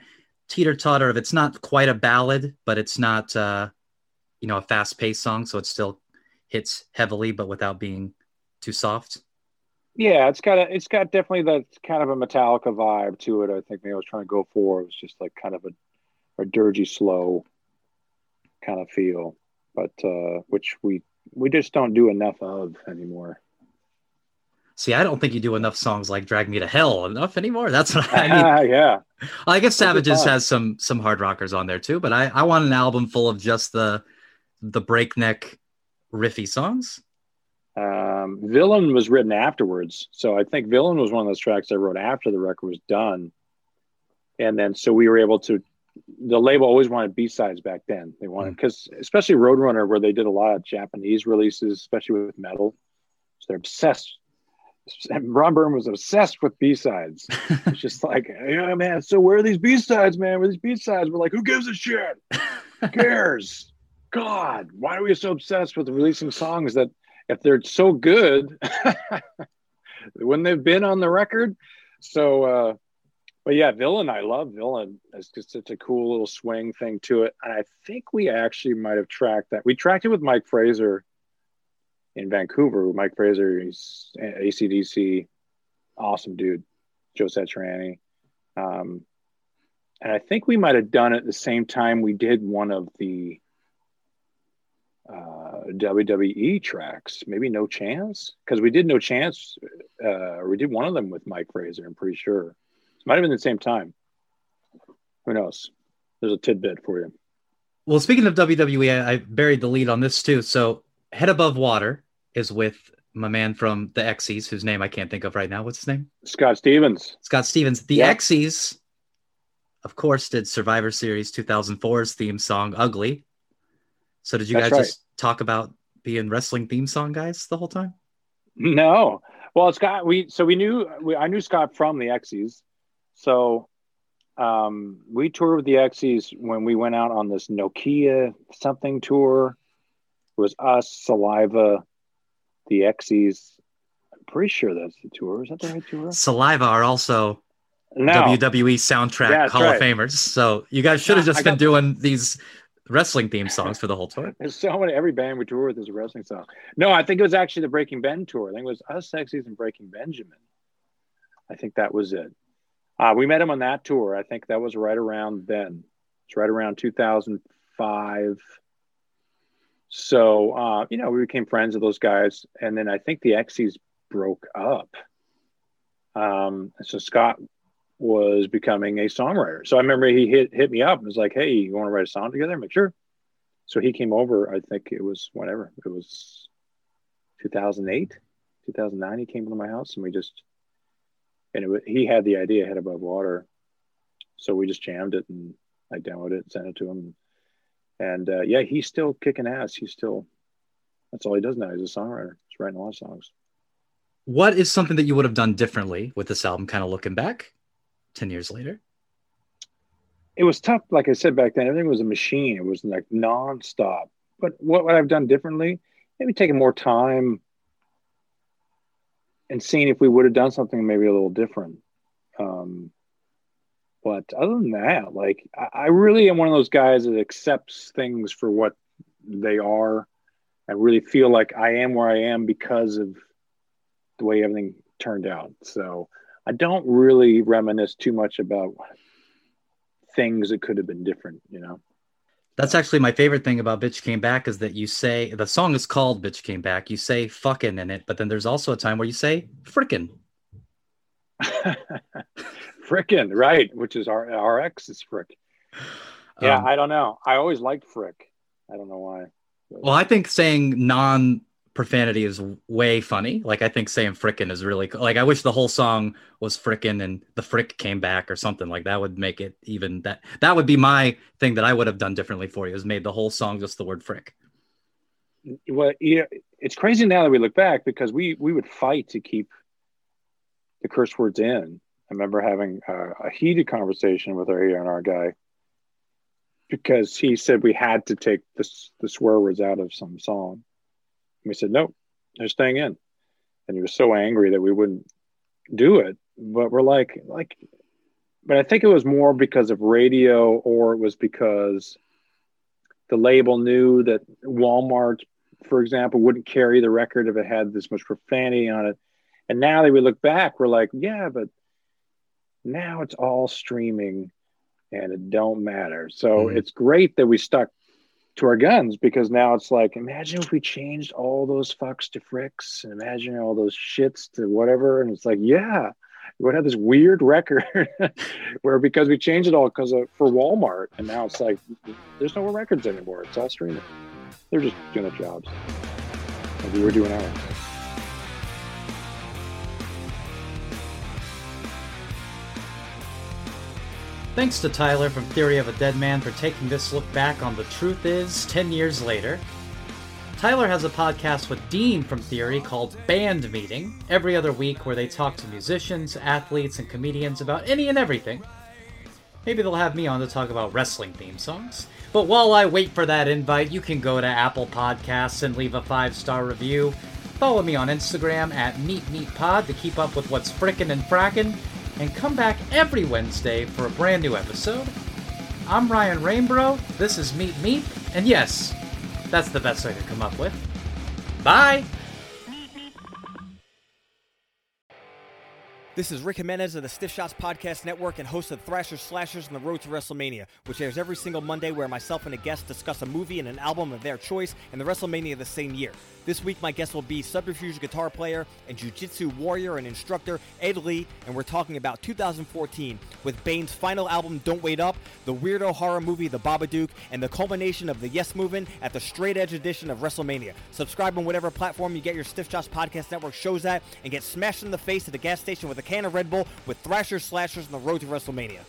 S1: teeter totter of it's not quite a ballad, but it's not, uh, you know, a fast paced song. So it still hits heavily, but without being too soft.
S3: Yeah, it's got a, it's got definitely that kind of a Metallica vibe to it. I think maybe I was trying to go for. It was just like kind of a, a dirgy, slow kind of feel, but uh, which we we just don't do enough of anymore.
S1: See, I don't think you do enough songs like "Drag Me to Hell" enough anymore. That's what I <laughs> mean.
S3: yeah,
S1: I guess Savages has some some hard rockers on there too, but I I want an album full of just the the breakneck riffy songs.
S3: Um, Villain was written afterwards. So I think Villain was one of those tracks I wrote after the record was done. And then so we were able to, the label always wanted B sides back then. They wanted, because especially Roadrunner, where they did a lot of Japanese releases, especially with metal. So they're obsessed. And Ron Burn was obsessed with B sides. It's just like, yeah, man. So where are these B sides, man? Where are these B sides? We're like, who gives a shit? Who cares? God, why are we so obsessed with releasing songs that if they're so good, <laughs> wouldn't they've been on the record? So, uh, but yeah, Villain, I love Villain. It's just such a cool little swing thing to it. And I think we actually might have tracked that. We tracked it with Mike Fraser in Vancouver. Mike Fraser, he's ACDC, awesome dude, Joe Satriani. Um, and I think we might have done it the same time we did one of the uh, WWE tracks. Maybe No Chance because we did No Chance. Uh, we did one of them with Mike Fraser. I'm pretty sure. It might have been the same time. Who knows? There's a tidbit for you.
S1: Well, speaking of WWE, I, I buried the lead on this too. So, Head Above Water is with my man from the Exies, whose name I can't think of right now. What's his name?
S3: Scott Stevens.
S1: Scott Stevens. The
S3: Yeah.
S1: Of course, did Survivor Series 2004's theme song "Ugly." So did you
S3: That's
S1: guys
S3: right.
S1: just talk about being wrestling theme song guys the whole time?
S3: No. Well, Scott, we so we knew we, I knew Scott from the Exies, so um, we toured with the Exies when we went out on this Nokia something tour. It was us, Saliva, the Exies. I'm pretty sure that's the tour. Is that the right tour?
S1: Saliva are also. WWE soundtrack
S3: Yeah,
S1: Hall of. Famers. So you guys should have just
S3: I
S1: been doing these wrestling theme songs for the whole tour.
S3: There's so many. Every band we tour with is a wrestling song. No, I think it was actually the Breaking Ben tour. I think it was us, Sexies, and Breaking Benjamin. I think that was it. Uh, we met him on that tour. I think that was right around then. It's right around 2005. So, uh, you know, we became friends with those guys. And then I think the Exies broke up. Um, so Scott was becoming a songwriter. So I remember he hit, hit me up and was like, Hey, you want to write a song together? I'm like, sure. So he came over, I think it was whatever, it was 2008, 2009. He came to my house and we just, and it, he had the idea head above water. So we just jammed it and I demoed it, sent it to him. And uh, yeah, he's still kicking ass. He's still, that's all he does now. He's a songwriter. He's writing a lot of songs.
S1: What is something that you would have done differently with this album, kind of looking back 10 years later?
S3: it was tough. Like I said back then, everything was a machine. It was like nonstop. But what would I've done differently? Maybe taking more time and seeing if we would have done something maybe a little different. Um, but other than that, like I, I really am one of those guys that accepts things for what they are. I really feel like I am where I am because of the way everything turned out. So I don't really reminisce too much about things that could have been different, you know.
S1: That's actually my favorite thing about Bitch Came Back is that you say the song is called Bitch Came Back. You say fucking in it, but then there's also a time where you say frickin'. <laughs>
S3: Frickin', right? Which is our our ex is Frick. Yeah,
S1: Um,
S3: I don't know. I always liked Frick. I don't know why.
S1: well, I think saying non profanity is way funny. Like I think saying frickin' is really like I wish the whole song was frickin' and the frick came back or something like that would make it even that that would be my thing that I would have done differently for you is made the whole song just the word frick.
S3: Well, yeah, it's crazy now that we look back because we we would fight to keep the curse words in. I remember having a, a heated conversation with our A&R guy because he said we had to take the swear words out of some song. And we said nope, they're staying in, and he was so angry that we wouldn't do it. But we're like like, but I think it was more because of radio, or it was because the label knew that Walmart, for example, wouldn't carry the record if it had this much profanity on it. And now that we look back, we're like, yeah, but now it's all streaming and it don't matter. So
S1: Mhm.
S3: it's great that we stuck to our guns because now it's like, imagine if we changed all those fucks to fricks and imagine all those shits to whatever. And it's like, yeah, we would have this weird record <laughs> where because we changed it all because of for Walmart, and now it's like there's no records anymore. It's all streaming. They're just doing their jobs. And we were doing ours.
S1: Thanks to Tyler from Theory of a Deadman for taking this look back on The Truth Is 10 years later. Tyler has a podcast with Dean from Theory called Band Meeting every other week where they talk to musicians, athletes, and comedians about any and everything. Maybe they'll have me on to talk about wrestling theme songs. But while I wait for that invite, you can go to Apple Podcasts and leave a five star review. Follow me on Instagram at MeepMeepPod to keep up with what's frickin' and frackin', and come back every Wednesday for a brand new episode. I'm Ryan Rainbow, this is Meep Meep, and yes, that's the best I could come up with. Bye!
S4: This is Rick Jimenez of the Stiff Shots Podcast Network and host of Thrashers Slashers on the Road to WrestleMania, which airs every single Monday where myself and a guest discuss a movie and an album of their choice and the WrestleMania of the same year. This week, my guest will be subterfuge guitar player and jiu-jitsu warrior and instructor Ed Lee, and we're talking about 2014 with Bane's final album, Don't Wait Up, the weirdo horror movie, The Babadook, and the culmination of the Yes Movement at the straight edge edition of WrestleMania. Subscribe on whatever platform you get your Stiff Shots Podcast Network shows at, and get smashed in the face at the gas station with a can of Red Bull with Thrashers Slashers on the road to WrestleMania.